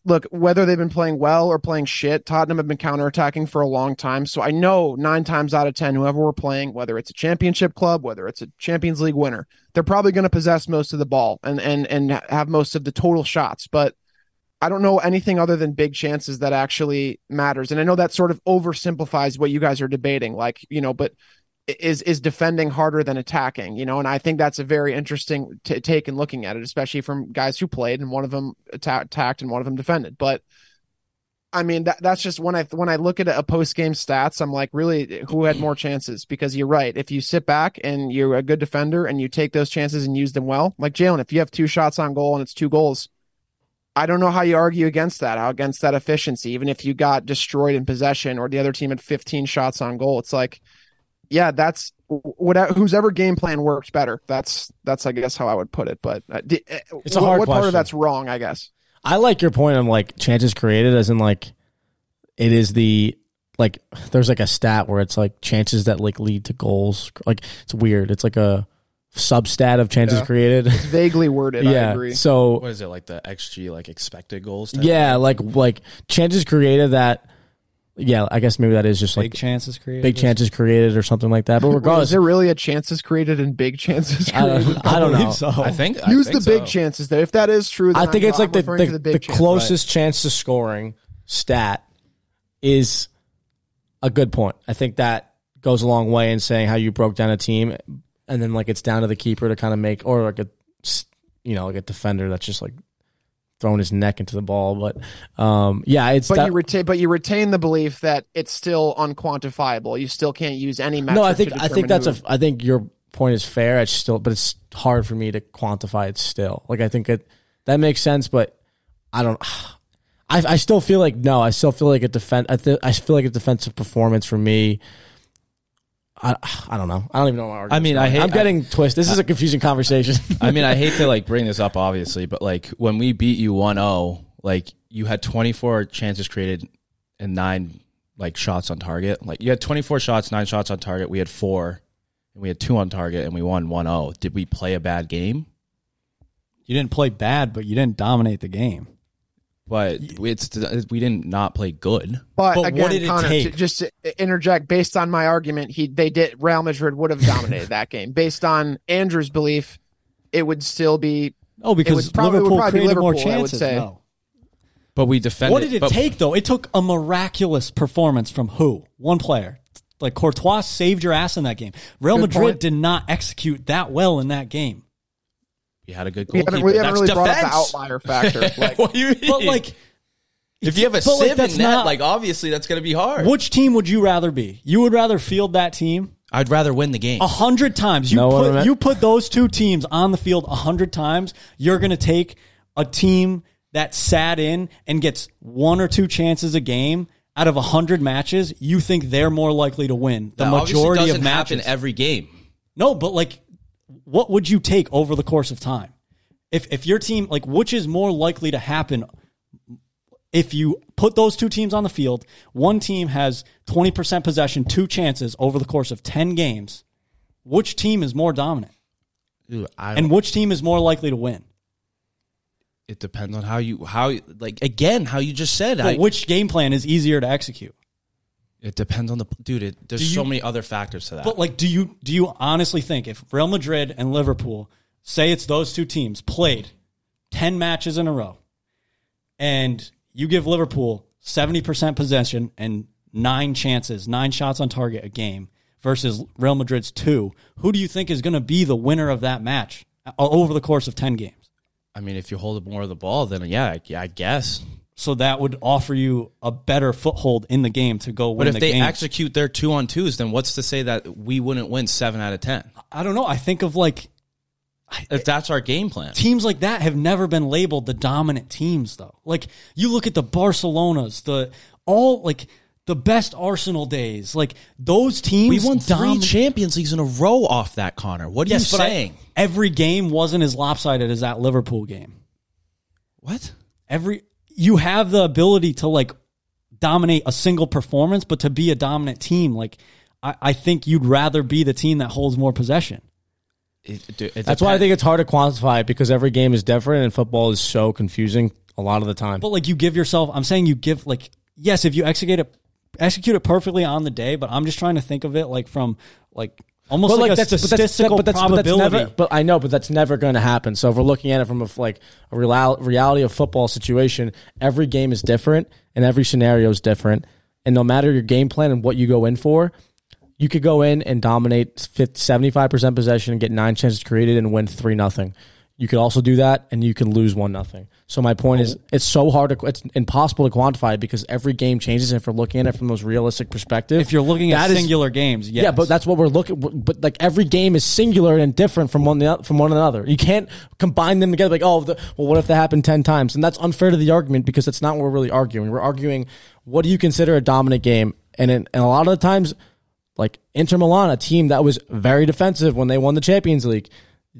look, whether they've been playing well or playing shit, Tottenham have been counterattacking for a long time. So I know nine times out of 10, whoever we're playing, whether it's a championship club, whether it's a Champions League winner, they're probably going to possess most of the ball and, and, and have most of the total shots. But I don't know anything other than big chances that actually matters. And I know that sort of oversimplifies what you guys are debating. Like, you know, but is is defending harder than attacking you know and i think that's a very interesting t- take in looking at it especially from guys who played and one of them atta- attacked and one of them defended. But i mean that that's just when i when i look at a post game stats i'm like really who had more chances? Because you're right. If you sit back and you're a good defender and you take those chances and use them well like jalen if you have two shots on goal and it's two goals I don't know how you argue against that, how against that efficiency, even if you got destroyed in possession or the other team had 15 shots on goal. It's like, yeah, that's whatever whose ever game plan works better. That's that's I guess how I would put it. But uh, di- uh, It's a what, hard what part of that's wrong? I guess. I like your point on like chances created, as in like it is the like there's like a stat where it's like chances that like lead to goals. Like it's weird. It's like a substat of chances Yeah. created. It's vaguely worded. I yeah. agree. So What is it like the XG like expected goals? type? yeah, like like chances created that. Yeah, I guess maybe that is just Big like chances created. big chances created or something like that. But Wait, is there really a chances created and big chances I created? don't, I don't know. so. I think I Use think the big chances though. If that is true, then I think I'm- it's like I'm the the, the, big chance. closest chance to scoring stat is a good point. I think that goes a long way in saying how you broke down a team, and then like it's down to the keeper to kind of make or like a s- you know like a defender that's just like throwing his neck into the ball. But um, yeah, it's But that- you retain, but you retain the belief that it's still unquantifiable. You still can't use any metric. no. I think I think that's who- a I think your point is fair. It's still, but it's hard for me to quantify it still. Like I think it that makes sense, but I don't. I, I still feel like no. I still feel like a defense. I, th- I feel like a defensive performance for me. I, I don't know. I don't even know. What my I mean, I hate- I'm getting twisted. This is a confusing conversation. I mean, I hate to like bring this up, obviously, but like when we beat you 1-0, like you had 24 chances created and nine like shots on target. Like you had 24 shots, nine shots on target. We had four, and we had two on target, and we won 1-0. Did we play a bad game? You didn't play bad, but you didn't dominate the game. But it's we didn't not play good. But, But what again, did it Connor, take? to- just to interject, based on my argument, he they did Real Madrid would have dominated that game. Based on Andrew's belief, it would still be Oh, because would probably- it would Liverpool probably be created more Liverpool, I would chances. say. No. But we defended. What did it but- take though? It took a miraculous performance from who? One player. Like Courtois saved your ass in that game. Real Madrid point. did not execute that well in that game. We had a good we haven't, we haven't That's really brought up the outlier factor. Like, what do you mean? But like, if you have a but, like, sieve in net, not- like obviously that's going to be hard. which team would you rather be? You would rather field that team I'd rather win the game. a hundred times. You No put you put those two teams on the field a hundred times. You're going to take a team that sat in and gets one or two chances a game out of a hundred matches. You think they're more likely to win the That majority doesn't of matches? happen every game. No, but like, what would you take over the course of time? If if your team like, which is more likely to happen? If you put those two teams on the field, one team has twenty percent possession, two chances over the course of ten games. Which team is more dominant, Dude, and which team is more likely to win? it depends on how you how like again how you just said. I, which game plan is easier to execute? It depends on the dude. It, there's you- so many other factors to that. But like, do you do you honestly think if Real Madrid and Liverpool say it's those two teams played ten matches in a row, and you give Liverpool seventy percent possession and nine chances, nine shots on target a game versus Real Madrid's two, who do you think is going to be the winner of that match uh, over the course of ten games? I mean, if you hold more of the ball, then yeah, I, yeah, I guess. So that would offer you a better foothold in the game to go win But if the they game. execute their two on twos, then what's to say that we wouldn't win seven out of ten? I don't know. I think of like If that's our game plan, teams like that have never been labeled the dominant teams though. Like you look at the Barcelonas, the all like the best Arsenal days, like those teams we won three domin- Champions Leagues in a row off that, Connor. What are Yes, you but I- saying? every game wasn't as lopsided as that Liverpool game. what? Every you have the ability to like dominate a single performance, but to be a dominant team, like I, I think you'd rather be the team that holds more possession. It- it That's why I think it's hard to quantify it because every game is different and football is so confusing a lot of the time. But like you give yourself, I'm saying you give like yes, if you execute it, execute it perfectly on the day. But I'm just trying to think of it like from like almost But like, a that's- but that's- statistical but that's- but that's probability. never- But I know, but that's never going to happen. So if we're looking at it from a, like a real, reality of football situation, every game is different and every scenario is different. And no matter your game plan and what you go in for, you could go in and dominate seventy five percent possession and get nine chances created and win three nothing. You could also do that and you can lose one nothing. So my point is, oh. it's so hard to, it's impossible to quantify because every game changes. And if we're looking at it from the most realistic perspective, if you're looking at is- singular games, yes. yeah, but that's what we're looking. But like every game is singular and different from one the- from one another. You can't combine them together. Like, oh, the, well, what if that happened ten times? And that's unfair to the argument because that's not what we're really arguing. We're arguing what do you consider a dominant game? And in, and a lot of the times, like Inter Milan, a team that was very defensive when they won the Champions League,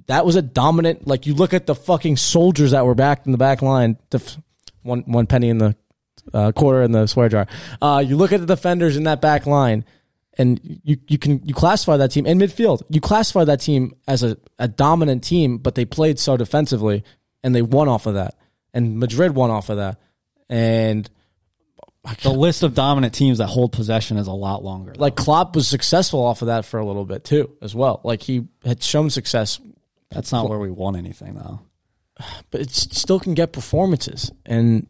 that was a dominant. Like you look at the fucking soldiers that were back in the back line. Def, one one penny in the uh, quarter in the swear jar. Uh, you look at the defenders in that back line, and you you can you classify that team in midfield. You classify that team as a, a dominant team, but they played so defensively, and they won off of that. And Madrid won off of that. And the list of dominant teams that hold possession is a lot longer. like Klopp was successful off of that for a little bit too, as well. Like he had shown success, that's not where we want anything though. but it still can get performances. And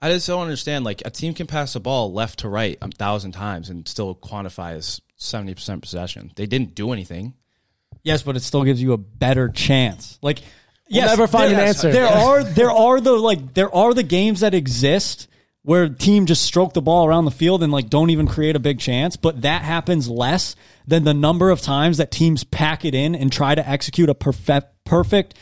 I just don't understand. Like a team can pass the ball left to right a thousand times and still quantify as seventy percent possession. They didn't do anything. Yes, but it still gives you a better chance. Like, yes, never find there- an answer. There are there are the like there are the games that exist where team just stroke the ball around the field and like don't even create a big chance, but that happens less than the number of times that teams pack it in and try to execute a perfect perfect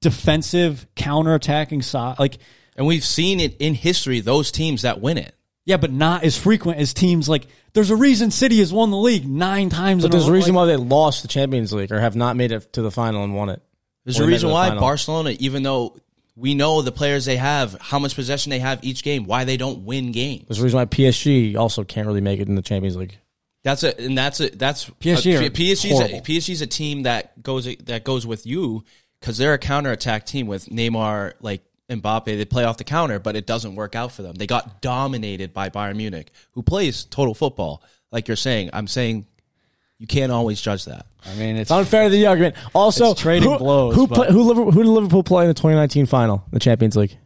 defensive counterattacking side. Like, And we've seen it in history, those teams that win it. yeah, but not as frequent as teams like. There's a reason City has won the league nine times. but in there's a row. reason Like, why they lost the Champions League or have not made it to the final and won it. There's a they made it reason the why final. Barcelona, even though we know the players they have, how much possession they have each game, why they don't win games. There's a reason why PSG also can't really make it in the Champions League. That's a and that's a that's PSG a, are PSG's a, PSG's a team that goes that goes with you because they're a counterattack team with Neymar like Mbappe, they play off the counter, but it doesn't work out for them. They got dominated by Bayern Munich, who plays total football. Like you're saying, I'm saying you can't always judge that. I mean, it's It's unfair to the argument. Also, It's trading who, blows, Who, play, who, Liverpool, who did Liverpool play in the 2019 final, the Champions League?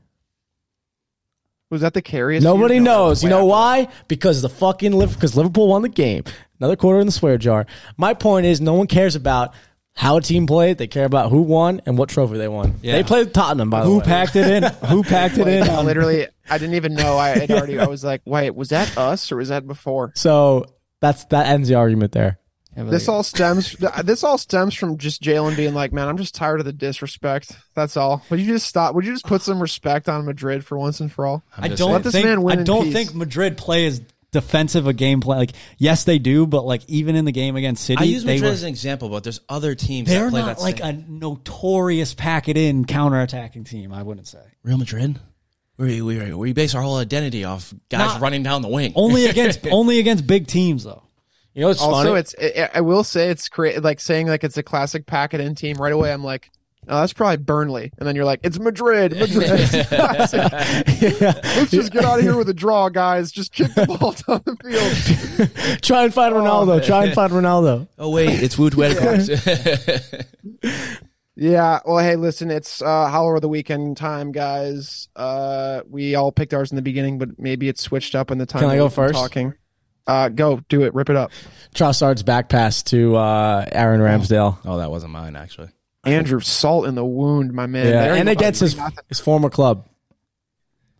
Was that the carriest? Nobody year? No, knows. You know after why? Because the fucking Liv- because Liverpool won the game. Another quarter in the swear jar. My point is, no one cares about how a team played. They care about who won and what trophy they won. Yeah. They played Tottenham, by the way. who packed it in? Who packed it in? that. on- Literally, I didn't even know. I had already. I was like, wait, was that us or was that before? So that's that ends the argument there. This all stems. This all stems from just Jalen being like, "Man, I'm just tired of the disrespect." That's all. Would you just stop? Would you just put some respect on Madrid for once and for all? I'm I just don't saying. this think man win I don't think Madrid play as defensive a game plan. Like yes, they do, but like even in the game against City, I use they Madrid were, as an example, but there's other teams they're that play not that like same- a notorious pack it in counterattacking team. I wouldn't say Real Madrid. We, we, we base our whole identity off guys Not- running down the wing. only against only against big teams though. You know what's Also, funny? it's. I I will say it's cra- like saying like it's a classic pack it in team. Right away, I'm like, oh, that's probably Burnley, and then you're like, it's Madrid. Madrid. Let's just get out of here with a draw, guys. Just kick the ball down the field. Try and find Ronaldo. Try and find Ronaldo. oh wait, it's Wout Weghorst. Yeah. Well, hey, listen, it's uh Howler of the Weekend time, guys. Uh, we all picked ours in the beginning, but maybe it's switched up in the time. Can I go first? Talking. Uh, go do it. Rip it up. Trossard's back pass to uh, Aaron Ramsdale. oh, that wasn't mine actually. Andrew, salt in the wound, my man. Yeah, There and you against go. his his former club.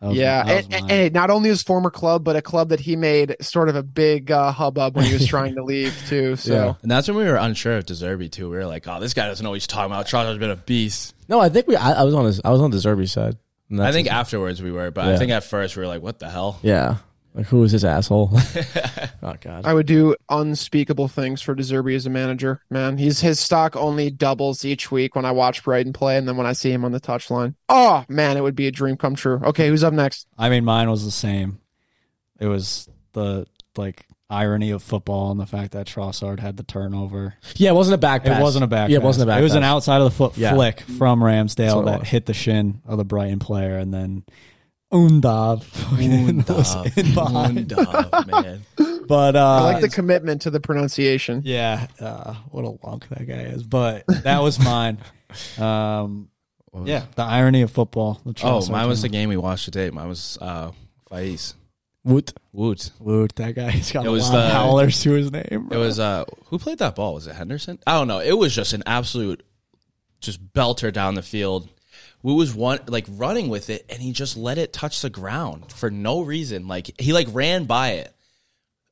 That was- Yeah, that was and, and, mine. and not only his former club, but a club that he made sort of a big uh, hubbub when he was trying to leave too. So Yeah. And that's when we were unsure of De Zerbi too. We were like, oh, this guy doesn't know what he's talking about. Trossard's been a beast. No, I think we. I, I was on his. I was on the Zerbi side. And I that's think his- afterwards we were, but Yeah. I think at first we were like, what the hell? yeah. Like who is this asshole? oh God. I would do unspeakable things for De Zerbi as a manager. Man, he's his stock only doubles each week when I watch Brighton play, and then when I see him on the touchline. Oh man, it would be a dream come true. Okay, who's up next? I mean, mine was the same. It was the like irony of football and the fact that Trossard had the turnover. Yeah, it wasn't a back pass. It wasn't a back. Yeah, it wasn't a back. It was an outside of the foot Yeah. flick from Ramsdale that hit the shin of the Brighton player, and then Undav fucking was in behind. Undav, man. But uh, I like the commitment to the pronunciation. yeah, uh, what a lunk that guy is. But that was mine. Um, yeah, the irony of football. Oh, mine was the game we watched today. Mine was uh, Faes. Wout. Wout. Wout, that guy's got It a was lot of the- howlers to his name. It was uh who played that ball? Was it Henderson? I don't know. It was just an absolute just belter down the field. Wu was one like running with it and he just let it touch the ground for no reason. Like he like ran by it.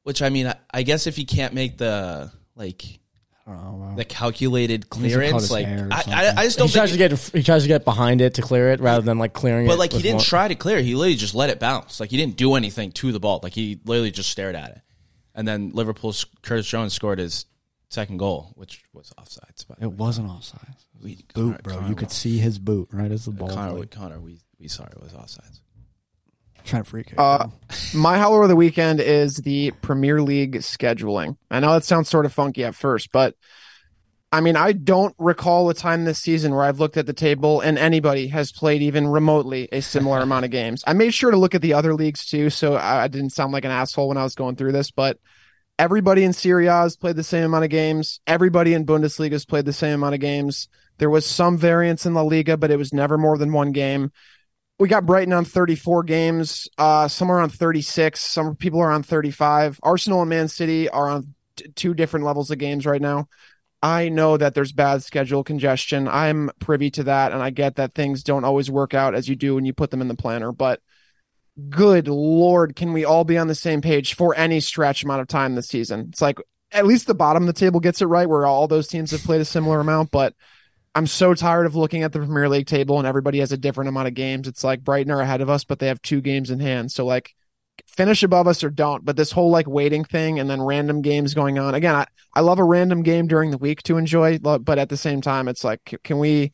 Which I mean I, I guess if he can't make the like know, the calculated Must have caught clearance, like I. I, I just don't He tries to think get he tries to get behind it to clear it rather than like clearing it. but like he didn't one- try to clear. He literally just let it bounce. Like he didn't do anything to the ball. Like he literally just stared at it. And then Liverpool's Curtis Jones scored his second goal, which was offsides. By the It way. wasn't offside. We, Boot, bro. You could see his boot right as the ball. Connor, like, Connor, we we saw it was offsides. trying to freak it. Uh, my howler of the weekend is the Premier League scheduling. I know that sounds sort of funky at first, but I mean, I don't recall a time this season where I've looked at the table and anybody has played even remotely a similar amount of games. I made sure to look at the other leagues too, so I I didn't sound like an asshole when I was going through this, but everybody in Serie A has played the same amount of games. Everybody in Bundesliga has played the same amount of games. There was some variance in La Liga, but it was never more than one game we got Brighton on 34 games. Uh, some are on 36. Some people are on 35. Arsenal and Man City are on t- two different levels of games right now. I know that there's bad schedule congestion. I'm privy to that, and I get that things don't always work out as you do when you put them in the planner. But good lord, can we all be on the same page for any stretch amount of time this season? It's like at least the bottom of the table gets it right, where all those teams have played a similar amount. But I'm so tired of looking at the Premier League table and everybody has a different amount of games. It's like Brighton are ahead of us, but they have two games in hand. So like finish above us or don't. But this whole like waiting thing and then random games going on. Again, I, I love a random game during the week to enjoy, but at the same time, it's like, can we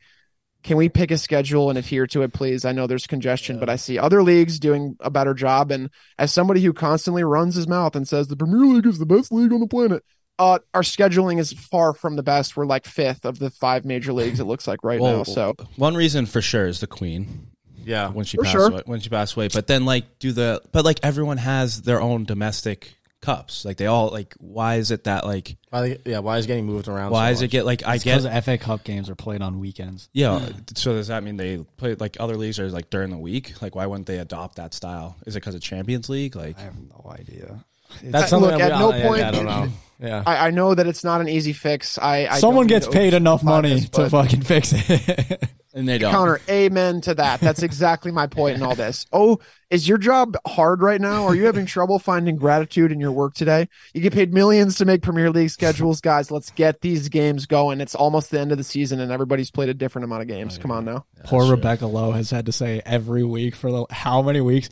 can we pick a schedule and adhere to it, please? I know there's congestion, but I see other leagues doing a better job. And as somebody who constantly runs his mouth and says the Premier League is the best league on the planet, uh, our scheduling is far from the best. We're like fifth of the five major leagues. It looks like right now. So one reason for sure is the Queen. Yeah. when she passed sure. away. When she passed away, but then like do the but like everyone has their own domestic cups. Like they all like why is it that like Why, yeah, why is it getting moved around? why so is it get like I Because get FA Cup games are played on weekends. yeah. Hmm. So does that mean they play like other leagues are like during the week? Like why wouldn't they adopt that style? Is it because of Champions League? Like I have no idea. That's something look, that we- at no I- I- point- I don't know. Yeah. I, I know that it's not an easy fix. I, I Someone gets paid enough money this, to fucking fix it. and they don't. counter amen to that that's exactly my point in all this oh is your job hard right now are you having trouble finding gratitude in your work today you get paid millions to make premier league schedules guys let's get these games going it's almost the end of the season and everybody's played a different amount of games oh, come on now Poor Rebecca Lowe has had to say every week for the, how many weeks.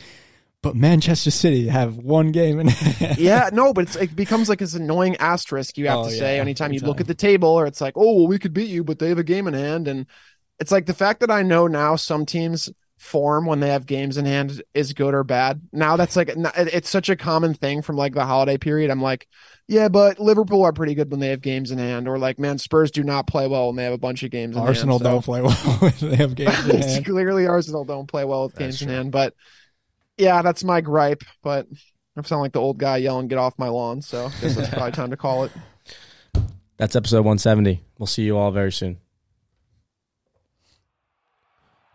But Manchester City have one game in yeah no but it's, it becomes like this annoying asterisk you have Oh, to say yeah, anytime you look at the table or it's like oh well we could beat you but they have a game in hand. And it's like the fact that i know now some teams form when they have games in hand is good or bad. Now that's like it's such a common thing from like the holiday period. I'm like yeah but liverpool are pretty good when they have games in hand or like man spurs do not play well when they have a bunch of games in Arsenal hand, so- don't play well when they have games in hand. clearly Arsenal don't play well with games in hand, but yeah, that's my gripe. But I sound like the old guy yelling, "Get off my lawn!" So I guess it's probably time to call it. That's episode 170. We'll see you all very soon.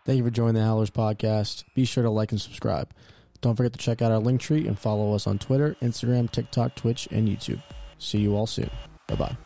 Thank you for joining the Howlers podcast. Be sure to like and subscribe. Don't forget to check out our link tree and follow us on Twitter, Instagram, TikTok, Twitch, and YouTube. See you all soon. Bye bye.